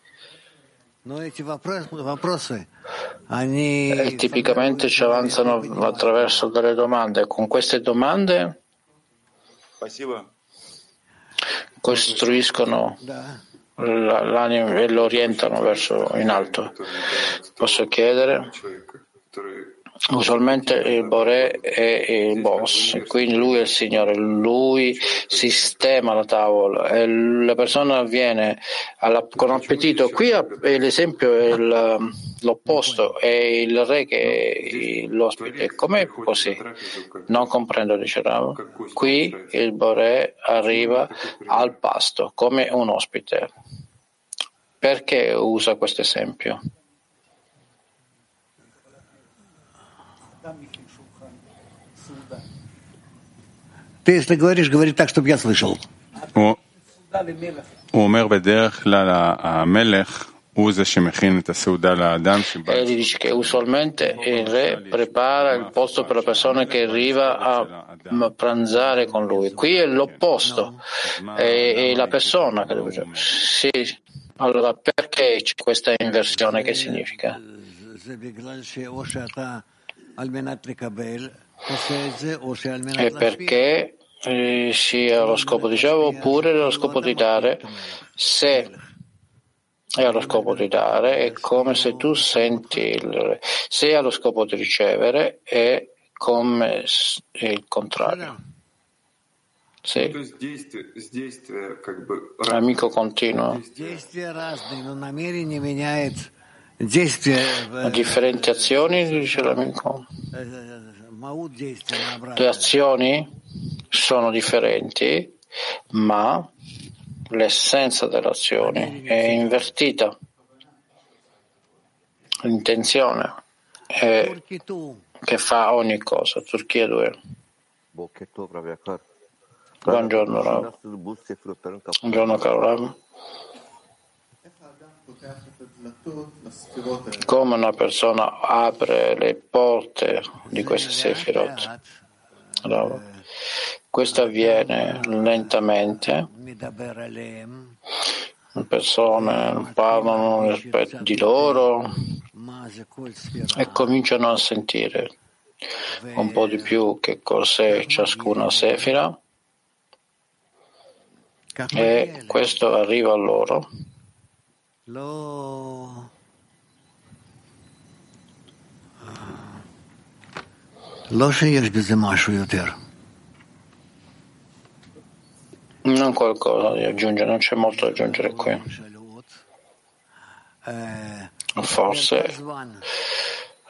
e tipicamente ci avanzano attraverso delle domande con queste domande costruiscono l'anima e lo orientano verso in alto. Posso chiedere? Usualmente il Boré è il boss, quindi lui è il Signore, lui sistema la tavola e la persona viene alla, con appetito. Qui l'esempio è il, l'opposto, è il re che è l'ospite. Com'è così? Non comprendo, dice Rav. Qui il Boré arriva al pasto come un ospite. Perché usa questo esempio? Ты, если говоришь, говори так, чтобы я слышал. הוא אומר בדרך כלל המלך הוא זה שמכין את הסעודה לאדם שבא... Egli dice che usualmente il re prepara il posto per la persona che arriva a pranzare con lui. Qui è l'opposto, è, è la persona che deve... Sì, allora perché c'è questa inversione? Che significa? È perché eh, sia lo scopo di ricevere oppure lo scopo di dare. Se è allo scopo di dare, è come se tu senti il, se è allo scopo di ricevere, è come il contrario. Sì. Amico continuo. Differenti azioni, dice l'amico. Le azioni sono differenti, ma l'essenza delle azioni è invertita. L'intenzione è che fa ogni cosa. Turchia 2. Buongiorno Rav. Buongiorno caro Rav. Come una persona apre le porte di queste Sefirot? Rav. Questo avviene lentamente. Le persone parlano di loro e cominciano a sentire un po' di più che cos'è ciascuna sefira e questo arriva a loro. Non qualcosa di aggiungere, non c'è molto da aggiungere qui. Forse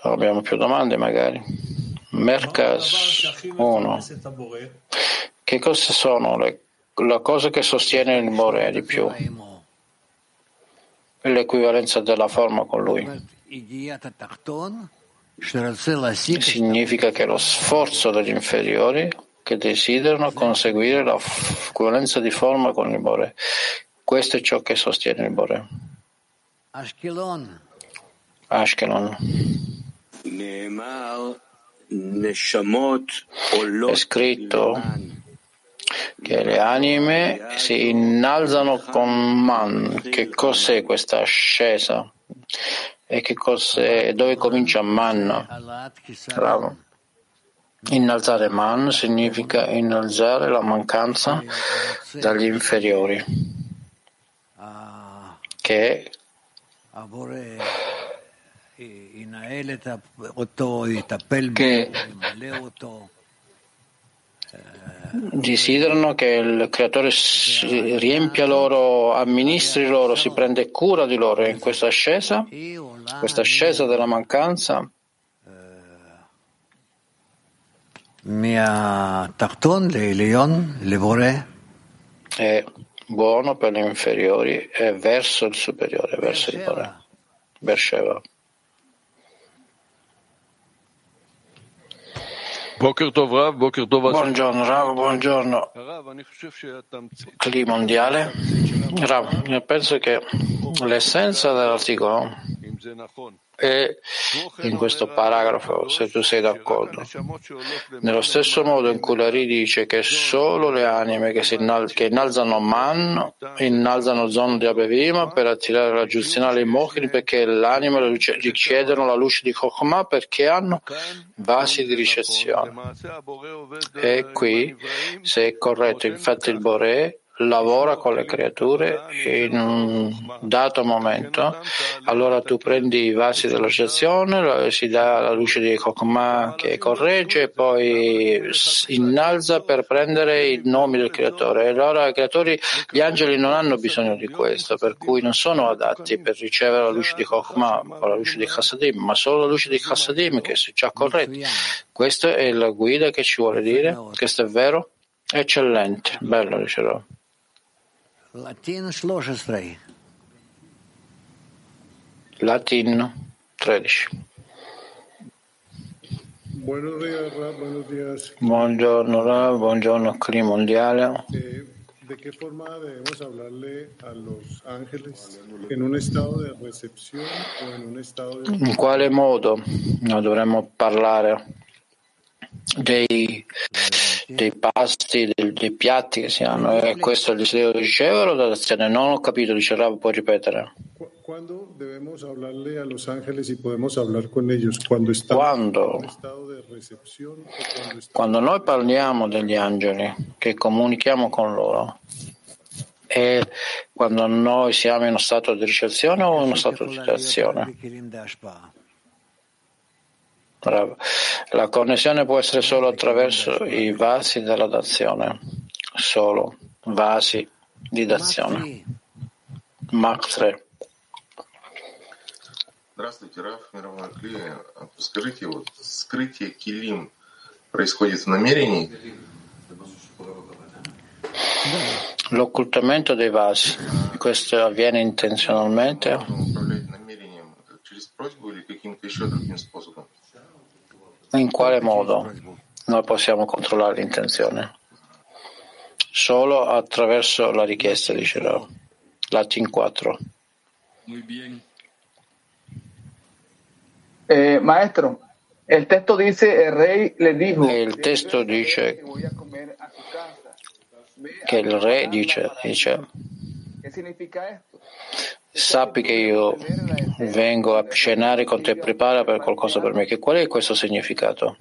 abbiamo più domande magari. Merkas 1. Che cosa sono le, la cosa che sostiene il More di più? L'equivalenza della forma con lui. Significa che lo sforzo degli inferiori che desiderano conseguire la equivalenza di forma con il Bore. Questo è ciò che sostiene il Bore. Ashkelon. È scritto che le anime si innalzano con man. Che cos'è questa ascesa? E che cos'è? Dove comincia man? Bravo. Innalzare man significa innalzare la mancanza dagli inferiori, che che desiderano che il creatore riempia loro, amministri loro, si prende cura di loro e in questa ascesa, questa ascesa della mancanza è buono per gli inferiori e verso il superiore, verso il Bore. Bersheva. Buongiorno Rav, buongiorno. Cli mondiale. Rav, io penso che l'essenza dell'articolo e in questo paragrafo, se tu sei d'accordo. Nello stesso modo in cui la Ri dice che solo le anime che, innal- che innalzano Man, innalzano Zon di Abevima per attirare la giustizionale in Mochini perché l'anima richiedono la luce di Chokhmah perché hanno vasi di ricezione. E qui, se è corretto, infatti il Boré lavora con le creature in un dato momento, allora tu prendi i vasi dell'associazione, si dà la luce di Kokma che corregge e poi innalza per prendere i nomi del creatore. Allora i creatori, gli angeli non hanno bisogno di questo, per cui non sono adatti per ricevere la luce di Kokma o la luce di Chassadim, ma solo la luce di Chassadim che si già corretta. Questa è la guida che ci vuole dire, questo è vero? Eccellente, bello dicevo. Latin 13. Latino 13. Buongiorno Rav, buongiorno Cli Mondiale. Eh, ¿De qué forma debemos hablarle a los ángeles? ¿En un estado de recepción o en un estado de... In quale modo dovremmo parlare dei dei pasti, dei, dei, piatti che si hanno. E questo è il desiderio di ricevere o d'azione? Non ho capito, dice Rav, puoi ripetere. Quando debemos hablarle a los ángeles y podemos hablar con ellos? Quando, quando, quando noi parliamo degli angeli, che comunichiamo con loro, e quando noi siamo in uno stato di ricezione o in uno stato di azione? La connessione può essere solo attraverso i vasi della dazione, solo vasi di dazione. Mach 3. Здравствуйте, Раф, мировой клей. Скажите, вот скрытие килим происходит в намерении? L'occultamento dei vasi, questo avviene intenzionalmente? In quale modo noi possiamo controllare l'intenzione? Solo attraverso la richiesta, dice Rao. Latin 4. Eh, maestro, il testo dice il re le dijo. E il testo dice che il re dice, dice sappi che io vengo a cenare con te, prepara per qualcosa per me. Che qual è questo significato?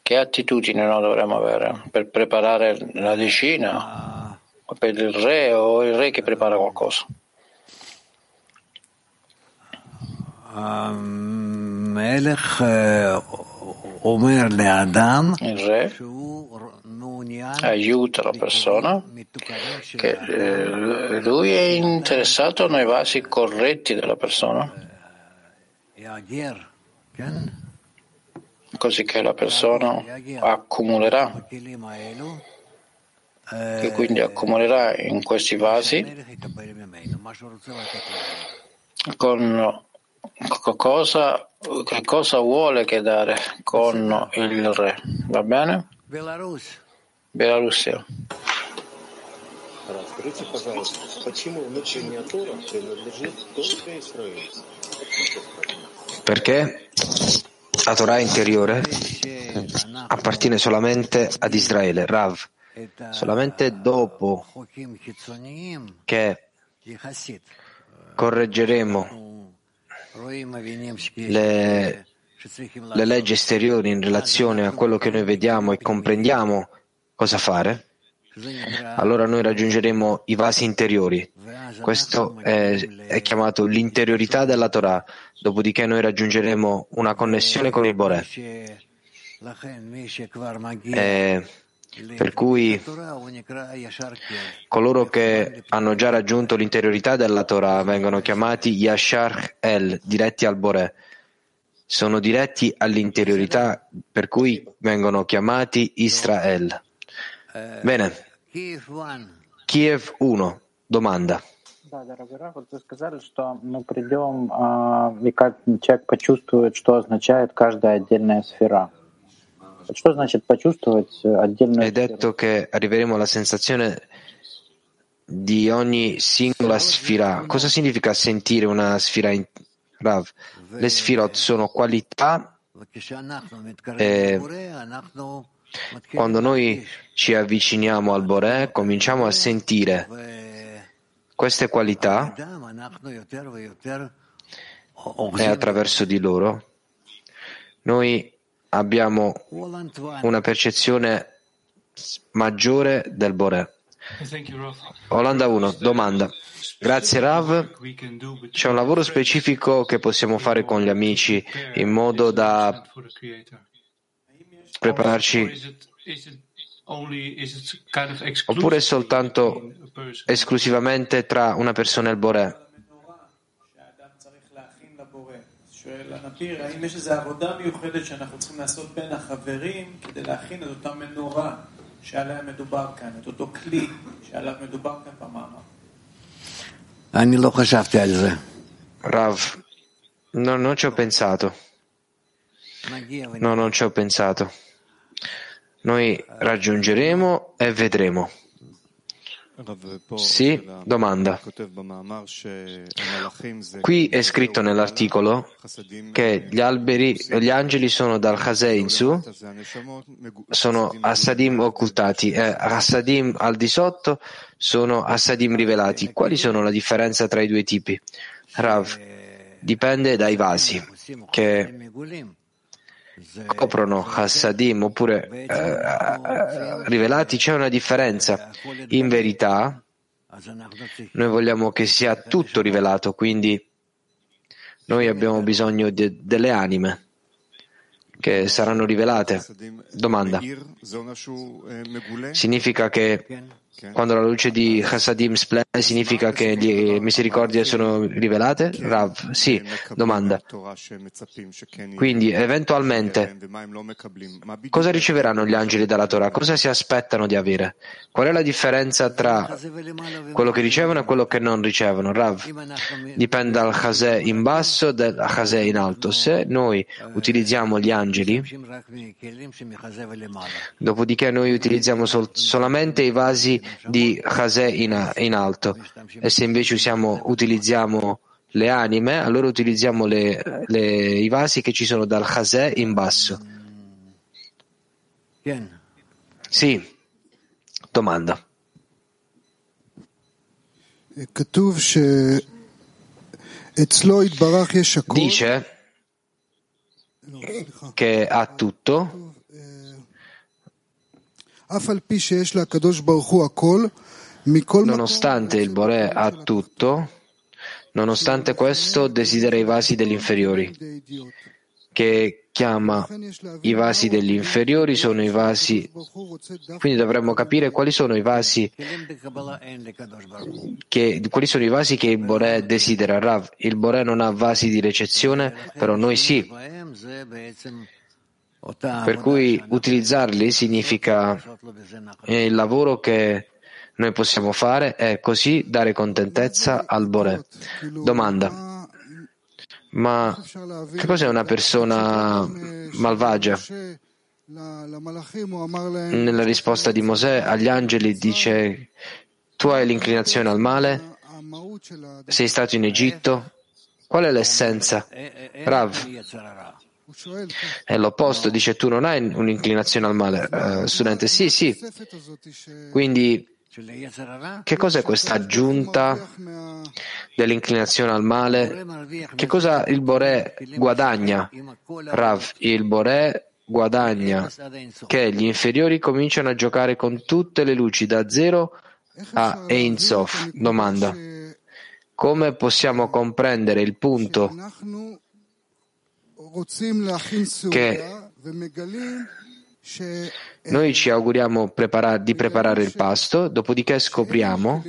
Che attitudine noi dovremmo avere per preparare la decina? Per il re o il re che prepara qualcosa? Il re aiuta la persona che eh, lui è interessato nei vasi corretti della persona. Così che la persona accumulerà. Che quindi accumulerà in questi vasi con cosa, che cosa vuole che dare con il re? Va bene? Белоруссия. Скажите, пожалуйста, почему внутренняя Тора принадлежит только Израилю? Perché la Torah interiore appartiene solamente ad Israele, Rav, solamente dopo che correggeremo le, le leggi esteriori in relazione a quello che noi vediamo e comprendiamo cosa fare, allora noi raggiungeremo i vasi interiori. Questo è, è chiamato l'interiorità della Torah, dopodiché noi raggiungeremo una connessione con il Boré. E per cui coloro che hanno già raggiunto l'interiorità della Torah vengono chiamati Yashar El, diretti al Boré. Sono diretti all'interiorità, per cui vengono chiamati Israel. Bene. Kiev 1, domanda. Hai detto che arriveremo alla sensazione di ogni singola sfera. Cosa significa sentire una sfera in Rav? Le sfirot sono qualità. Eh, quando noi ci avviciniamo al Boré cominciamo a sentire queste qualità e attraverso di loro. Noi abbiamo una percezione maggiore del Boré. Olanda 1, domanda. Grazie Rav, c'è un lavoro specifico che possiamo fare con gli amici in modo da prepararci oppure soltanto esclusivamente tra una persona e il Boré? Rav, no, non ci ho pensato. No, non ci ho pensato. Noi raggiungeremo e vedremo. Sì, domanda. Qui è scritto nell'articolo che gli, alberi, gli angeli sono dal Chasei in su, sono Assadim occultati e Assadim al di sotto sono Assadim rivelati. Quali sono la differenza tra i due tipi? Rav, dipende dai vasi che coprono Hassadim oppure eh, eh, rivelati, c'è una differenza. In verità, noi vogliamo che sia tutto rivelato, quindi noi abbiamo bisogno de, delle anime che saranno rivelate. Domanda. Significa che quando la luce di Hasadim splende significa che le misericordie sono rivelate? Rav, sì. Domanda. Quindi, eventualmente, cosa riceveranno gli angeli dalla Torah? Cosa si aspettano di avere? Qual è la differenza tra quello che ricevono e quello che non ricevono? Rav, dipende dal Chase in basso e dal Chase in alto. Se noi utilizziamo gli angeli, dopodiché noi utilizziamo sol- solamente i vasi di Chase in, in, alto. E se invece usiamo, utilizziamo le anime, allora utilizziamo le, le, i vasi che ci sono dal Chase in basso. Sì, domanda. Dice che ha tutto Nonostante il Bore ha tutto, nonostante questo desidera i vasi degli inferiori, che chiama i vasi degli inferiori sono i vasi, quindi dovremmo capire quali sono i vasi che, quali sono i vasi che il Bore desidera. Rav, il Bore non ha vasi di recezione, però noi sì. Per cui utilizzarli significa il lavoro che noi possiamo fare è così dare contentezza al Bore. Domanda. Ma che cos'è una persona malvagia? Nella risposta di Mosè agli angeli dice tu hai l'inclinazione al male? Sei stato in Egitto? Qual è l'essenza? Rav. È l'opposto, dice tu non hai un'inclinazione al male. Uh, studente, sì, sì. Quindi, che cos'è questa aggiunta dell'inclinazione al male? Che cosa il Boré guadagna? Rav, il Boré guadagna che gli inferiori cominciano a giocare con tutte le luci da zero a Ein Sof. Domanda. Come possiamo comprendere il punto che noi ci auguriamo preparar, di preparare il pasto, dopodiché scopriamo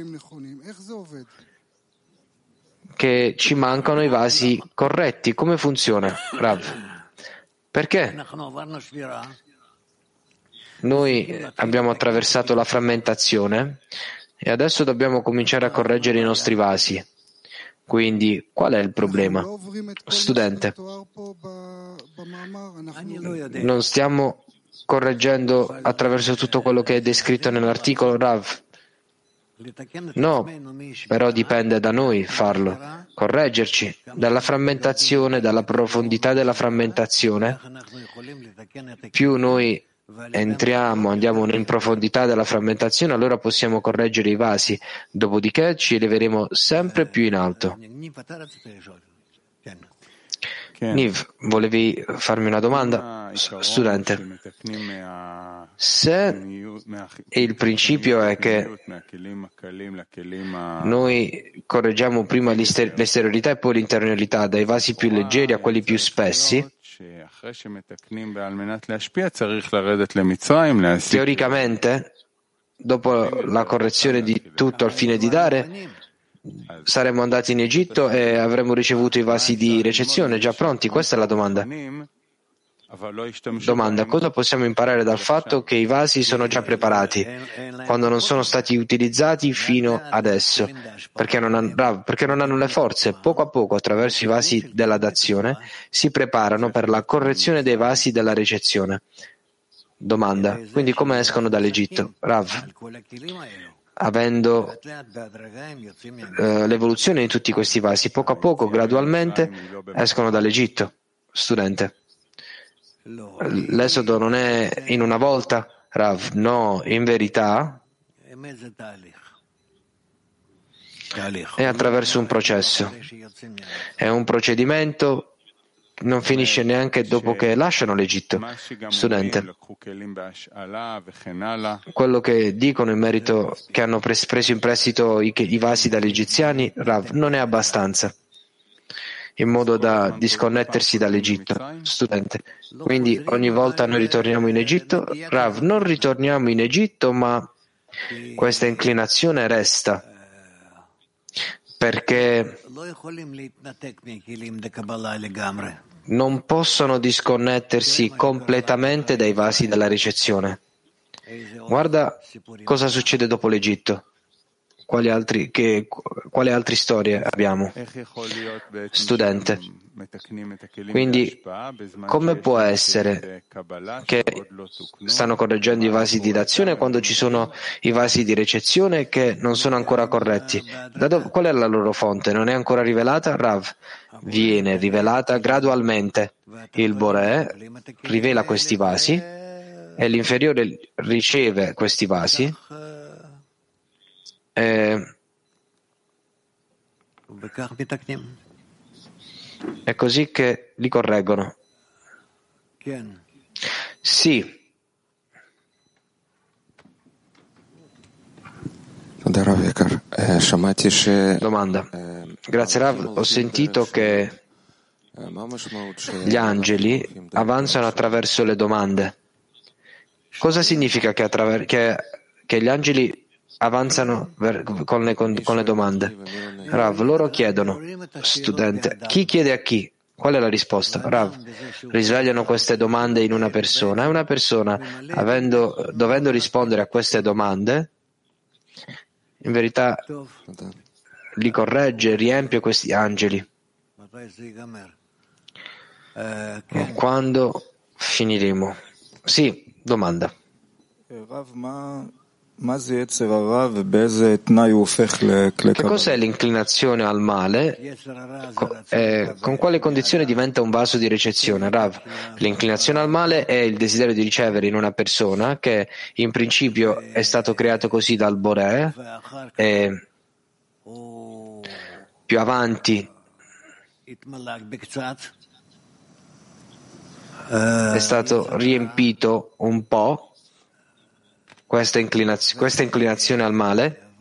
che ci mancano i vasi corretti. Come funziona, Rav? Perché? Noi abbiamo attraversato la frammentazione e adesso dobbiamo cominciare a correggere i nostri vasi. Quindi, qual è il problema? Studente, non stiamo correggendo attraverso tutto quello che è descritto nell'articolo Rav. No, però dipende da noi farlo, correggerci dalla frammentazione, dalla profondità della frammentazione. Più noi entriamo, andiamo in profondità della frammentazione, allora possiamo correggere i vasi, dopodiché ci eleveremo sempre più in alto. Niv, volevi farmi una domanda? Studente, se il principio è che noi correggiamo prima l'esteriorità e poi l'interiorità, dai vasi più leggeri a quelli più spessi, teoricamente, dopo la correzione di tutto al fine di dare, saremmo andati in Egitto e avremmo ricevuto i vasi di ricezione già pronti? Questa è la domanda. Domanda, cosa possiamo imparare dal fatto che i vasi sono già preparati, quando non sono stati utilizzati fino adesso? Perché non, hanno, perché non hanno le forze. Poco a poco, attraverso i vasi della dazione, si preparano per la correzione dei vasi della ricezione. Domanda, quindi come escono dall'Egitto? Rav, avendo eh, l'evoluzione di tutti questi vasi, poco a poco, gradualmente, escono dall'Egitto. Studente, l'esodo non è in una volta, Rav, no, in verità. È attraverso un processo, è un procedimento non finisce neanche dopo che lasciano l'Egitto. Studente, quello che dicono in merito che hanno preso in prestito i, vasi dagli egiziani, Rav, non è abbastanza in modo da disconnettersi dall'Egitto. Studente, quindi ogni volta noi ritorniamo in Egitto, Rav, non ritorniamo in Egitto, ma questa inclinazione resta perché non possono disconnettersi completamente dai vasi della ricezione. Guarda cosa succede dopo l'Egitto. Quali altri, che, quali altre storie abbiamo? Studente. Quindi, come può essere che stanno correggendo i vasi di dazione quando ci sono i vasi di ricezione che non sono ancora corretti? Dove, qual è la loro fonte? Non è ancora rivelata? Rav. Viene rivelata gradualmente. Il Bore rivela questi vasi e l'inferiore riceve questi vasi e è così che li correggono. Sì. Domanda. Grazie Rav, ho sentito che gli angeli avanzano attraverso le domande. Cosa significa che, attraver- che, che gli angeli avanzano con le, con, le domande. Rav, loro chiedono, studente, chi chiede a chi? Qual è la risposta? Rav, risvegliano queste domande in una persona e una persona, avendo, dovendo rispondere a queste domande, in verità li corregge, riempie questi angeli. Quando finiremo? Sì, domanda. Che cos'è l'inclinazione al male? Eh, con quale condizione diventa un vaso di ricezione? Rav, l'inclinazione al male è il desiderio di ricevere in una persona che in principio è stato creato così dal Boré e più avanti è stato riempito un po' questa, inclinaz- questa inclinazione al male,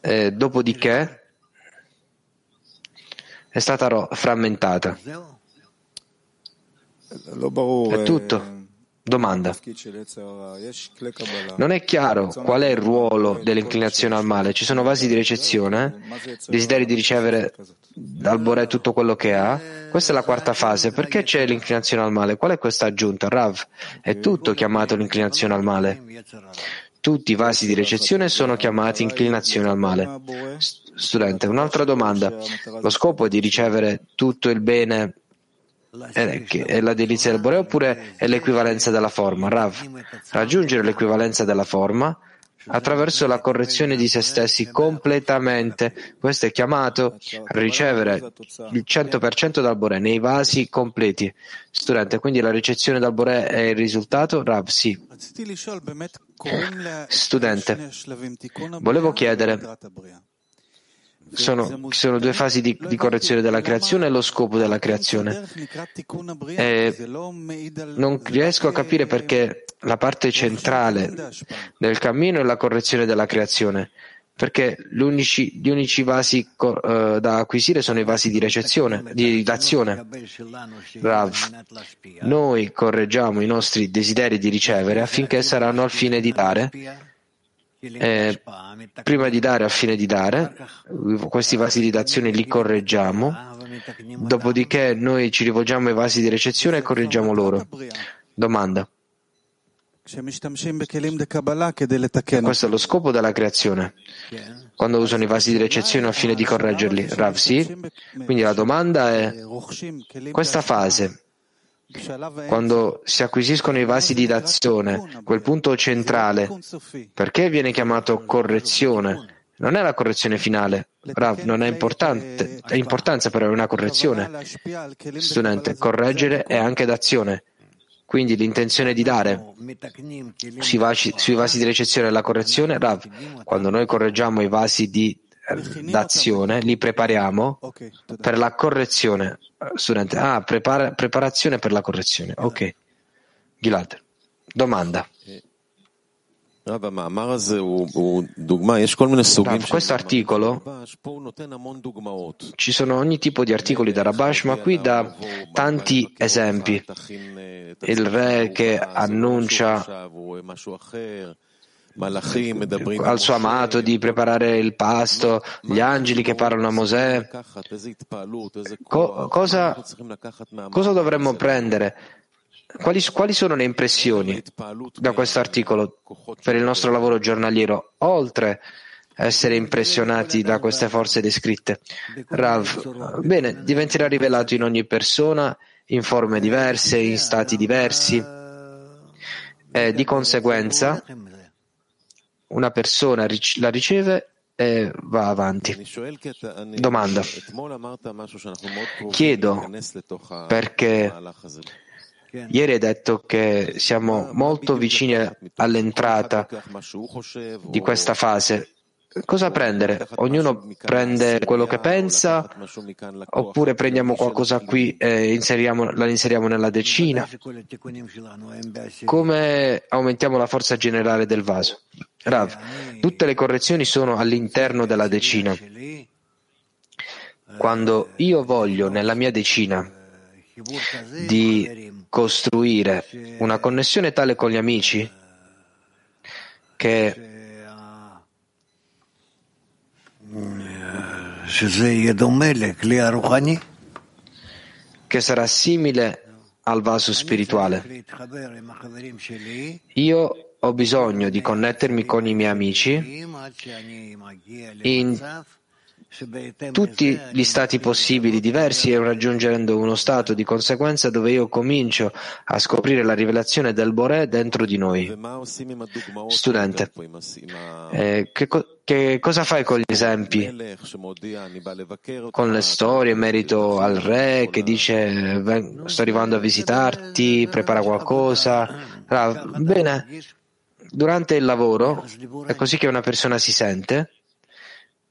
eh, dopodiché è stata ro- frammentata. È tutto. Domanda. Non è chiaro qual è il ruolo dell'inclinazione al male. Ci sono vasi di ricezione, desideri di ricevere dal Boré tutto quello che ha. Questa è la quarta fase. Perché c'è l'inclinazione al male? Qual è questa aggiunta? Rav, è tutto chiamato l'inclinazione al male. Tutti i vasi di ricezione sono chiamati inclinazione al male. Studente, un'altra domanda. Lo scopo è di ricevere tutto il bene è la delizia del Bore oppure è l'equivalenza della forma? Rav, raggiungere l'equivalenza della forma attraverso la correzione di se stessi completamente. Questo è chiamato a ricevere il 100% dal Boré nei vasi completi. Studente, quindi la ricezione dal Boré è il risultato? Rav, sì. Studente, volevo chiedere sono, sono, due fasi di, di, correzione della creazione e lo scopo della creazione. E non riesco a capire perché la parte centrale del cammino è la correzione della creazione, perché gli unici, gli unici vasi uh, da acquisire sono i vasi di ricezione, di d'azione. Rav, noi correggiamo i nostri desideri di ricevere affinché saranno al fine di dare eh, prima di dare, a fine di dare, questi vasi di dazione li correggiamo, dopodiché noi ci rivolgiamo ai vasi di ricezione e correggiamo loro. Domanda. Questo è lo scopo della creazione. Quando usano i vasi di ricezione a fine di correggerli. Rav, sì? Quindi la domanda è, questa fase quando si acquisiscono i vasi di dazione, quel punto centrale, perché viene chiamato correzione? Non è la correzione finale. Rav, non è importante, è importanza però è una correzione. Studente, correggere è anche d'azione. Quindi l'intenzione di dare sui vasi, sui vasi di ricezione e la correzione, Rav, quando noi correggiamo i vasi di d'azione, li prepariamo per la correzione. Studente, ah, prepara, preparazione per la correzione. Ok. Gilad, domanda. questo articolo ci sono ogni tipo di articoli da Rabash, ma qui dà tanti esempi. Il re che annuncia al suo amato di preparare il pasto, gli angeli che parlano a Mosè. Co- cosa, cosa, dovremmo prendere? Quali, quali sono le impressioni da questo articolo per il nostro lavoro giornaliero, oltre a essere impressionati da queste forze descritte? Rav, bene, diventerà rivelato in ogni persona in forme diverse, in stati diversi. E di conseguenza, una persona la riceve e va avanti. Domanda. Chiedo perché ieri hai detto che siamo molto vicini all'entrata di questa fase cosa prendere? Ognuno prende quello che pensa oppure prendiamo qualcosa qui e inseriamo, la inseriamo nella decina? Come aumentiamo la forza generale del vaso? Rav, tutte le correzioni sono all'interno della decina. Quando io voglio nella mia decina di costruire una connessione tale con gli amici che che sarà simile al vaso spirituale. Io ho bisogno di connettermi con i miei amici in tutti gli stati possibili diversi e raggiungendo uno stato di conseguenza dove io comincio a scoprire la rivelazione del Boré dentro di noi. Studente, eh, che, che, cosa fai con gli esempi? Con le storie in merito al re che dice sto arrivando a visitarti, prepara qualcosa. Ah, bene, durante il lavoro è così che una persona si sente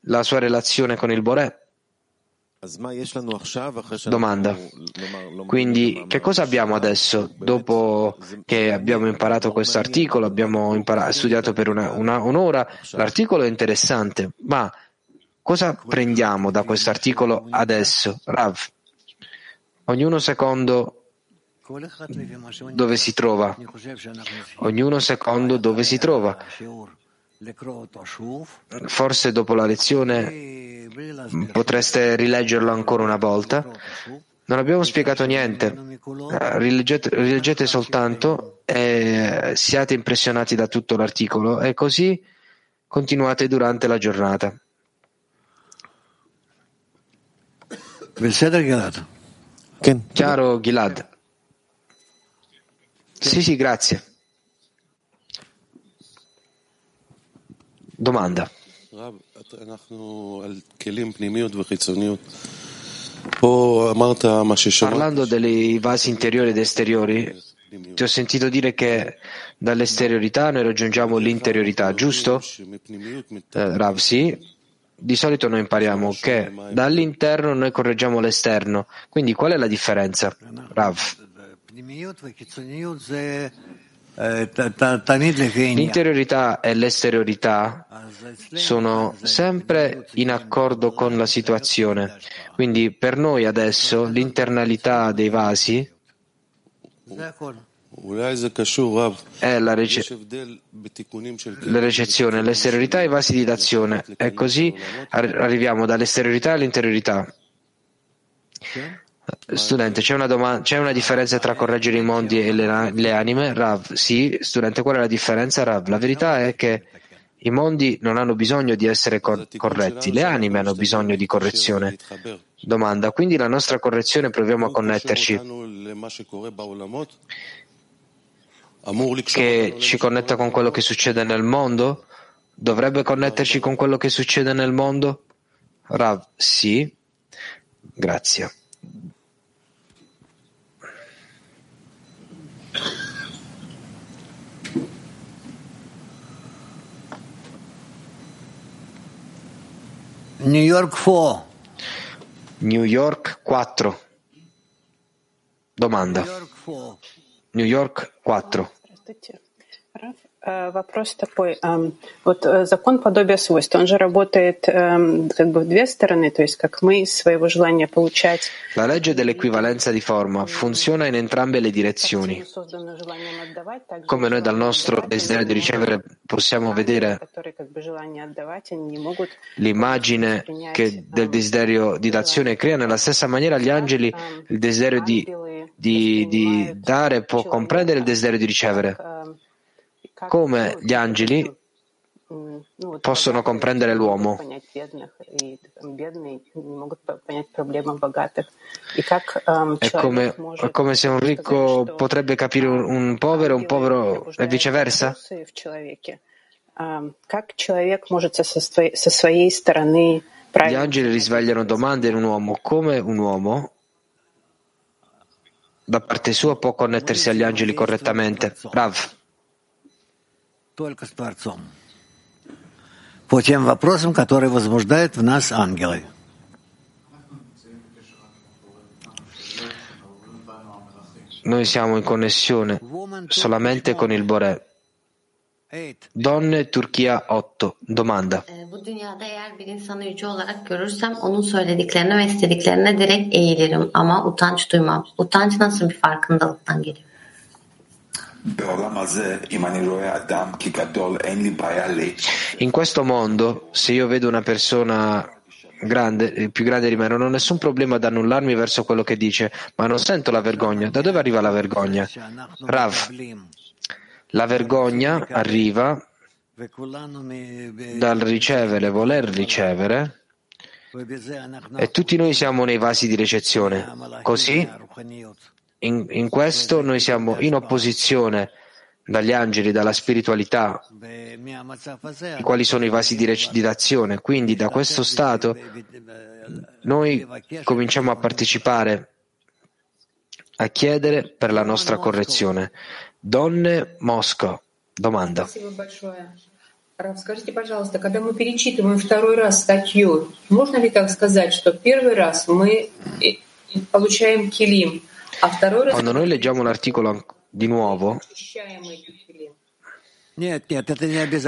la sua relazione con il Boré. Domanda. Quindi, che cosa abbiamo adesso? Dopo che abbiamo imparato questo articolo, abbiamo imparato, studiato per una, una, un'ora, l'articolo è interessante, ma cosa prendiamo da questo articolo adesso? Rav, ognuno secondo dove si trova, ognuno secondo dove si trova. Forse dopo la lezione potreste rileggerlo ancora una volta. Non abbiamo spiegato niente. Rileggete, rileggete soltanto e siate impressionati da tutto l'articolo e così continuate durante la giornata. Chiaro, Gilad? Sì, sì, grazie. Domanda. Parlando dei vasi interiori ed esteriori, ti ho sentito dire che dall'esteriorità noi raggiungiamo l'interiorità, giusto? Eh, Rav, sì. Di solito noi impariamo che dall'interno noi correggiamo l'esterno. Quindi qual è la differenza? Rav. L'interiorità e l'esteriorità sono sempre in accordo con la situazione. Quindi per noi adesso l'internalità dei vasi è la, rece- la recezione, l'esteriorità e i vasi di dazione. E così arriviamo dall'esteriorità all'interiorità. Studente, c'è una, domanda, c'è una differenza tra correggere i mondi e le, le, anime? Rav, sì. Studente, qual è la differenza? Rav, la verità è che i mondi non hanno bisogno di essere cor- corretti, le anime hanno bisogno di correzione. Domanda, quindi la nostra correzione proviamo a connetterci che ci connetta con quello che succede nel mondo? Dovrebbe connetterci con quello che succede nel mondo? Rav, sì. Grazie. New York 4. New York 4. Domanda. New York 4. Э, вопрос такой. Вот э, закон подобия свойств, он же работает как бы в две стороны, то есть как мы из своего желания получать. La legge dell'equivalenza di forma funziona in entrambe le direzioni. Come noi dal nostro desiderio di ricevere possiamo vedere l'immagine che del desiderio di dazione crea, nella stessa maniera gli angeli il desiderio di, di, di dare può comprendere il desiderio di ricevere come gli angeli possono comprendere l'uomo. È come, è come se un ricco potrebbe capire un povero, un povero e viceversa. Gli angeli risvegliano domande in un uomo, come un uomo da parte sua può connettersi agli angeli correttamente. Rav. только с Творцом. По тем вопросам, которые возбуждают в нас ангелы. Noi siamo in connessione solamente con il Bore. Donne Turchia 8. Domanda. Bu dünyada eğer bir insanı yüce olarak görürsem onun söylediklerine ve istediklerine direkt eğilirim ama utanç duymam. Utanç nasıl bir farkındalıktan geliyor? In questo mondo, se io vedo una persona grande, più grande di me, non ho nessun problema ad annullarmi verso quello che dice, ma non sento la vergogna. Da dove arriva la vergogna? Rav, la vergogna arriva dal ricevere, voler ricevere, e tutti noi siamo nei vasi di ricezione. Così in, in questo noi siamo in opposizione dagli angeli, dalla spiritualità, i quali sono i vasi di recitazione. Quindi da questo stato noi cominciamo a partecipare, a chiedere per la nostra correzione. Donne Mosca, domanda. Рав, скажите, пожалуйста, когда мы перечитываем второй раз статью, можно ли так сказать, что первый раз мы получаем килим, quando noi leggiamo l'articolo di nuovo,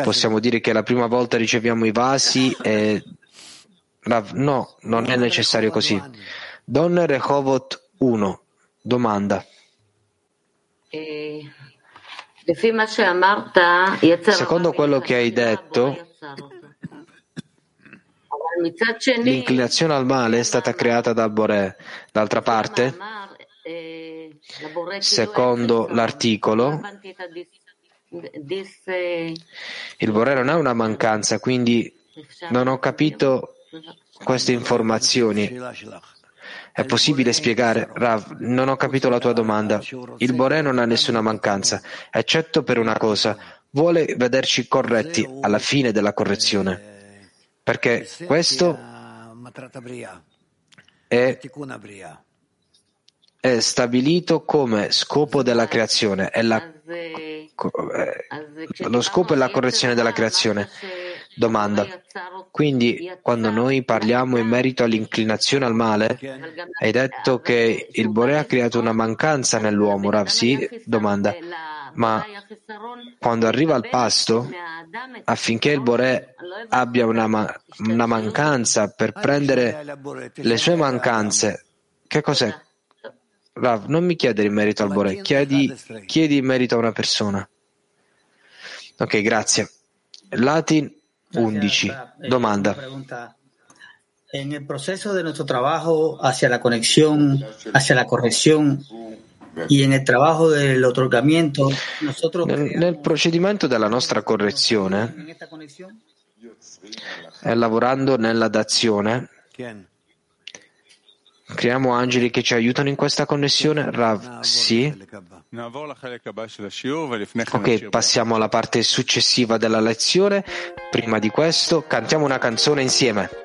possiamo dire che la prima volta riceviamo i vasi e... No, non è necessario così. Don Rehovot 1. Domanda. Secondo quello che hai detto, l'inclinazione al male è stata creata da Boré. D'altra parte, Secondo l'articolo, il Boré non è una mancanza, quindi non ho capito queste informazioni. È possibile spiegare? Rav, non ho capito la tua domanda. Il Boré non ha nessuna mancanza, eccetto per una cosa. vuole vederci corretti alla fine della correzione, perché questo è, è stabilito come scopo della creazione, è la, eh, lo scopo è la correzione della creazione. Domanda. Quindi, quando noi parliamo in merito all'inclinazione al male, hai detto che il Bore ha creato una mancanza nell'uomo, Rav? Sì? Domanda. Ma quando arriva al pasto, affinché il Bore abbia una, ma- una mancanza per prendere le sue mancanze, che cos'è? Rav, non mi chiedere in merito al Bore, chiedi, chiedi in merito a una persona. Ok, grazie. Latin 11. Domanda. En el proceso de nuestro trabajo hacia la conexión, hacia la corrección y en el trabajo del otorgamiento, nosotros nel, nel procedimento della nostra correzione e lavorando nella dazione, creiamo angeli che ci aiutano in questa connessione? Rav, sì. Ok, passiamo alla parte successiva della lezione. Prima di questo, cantiamo una canzone insieme.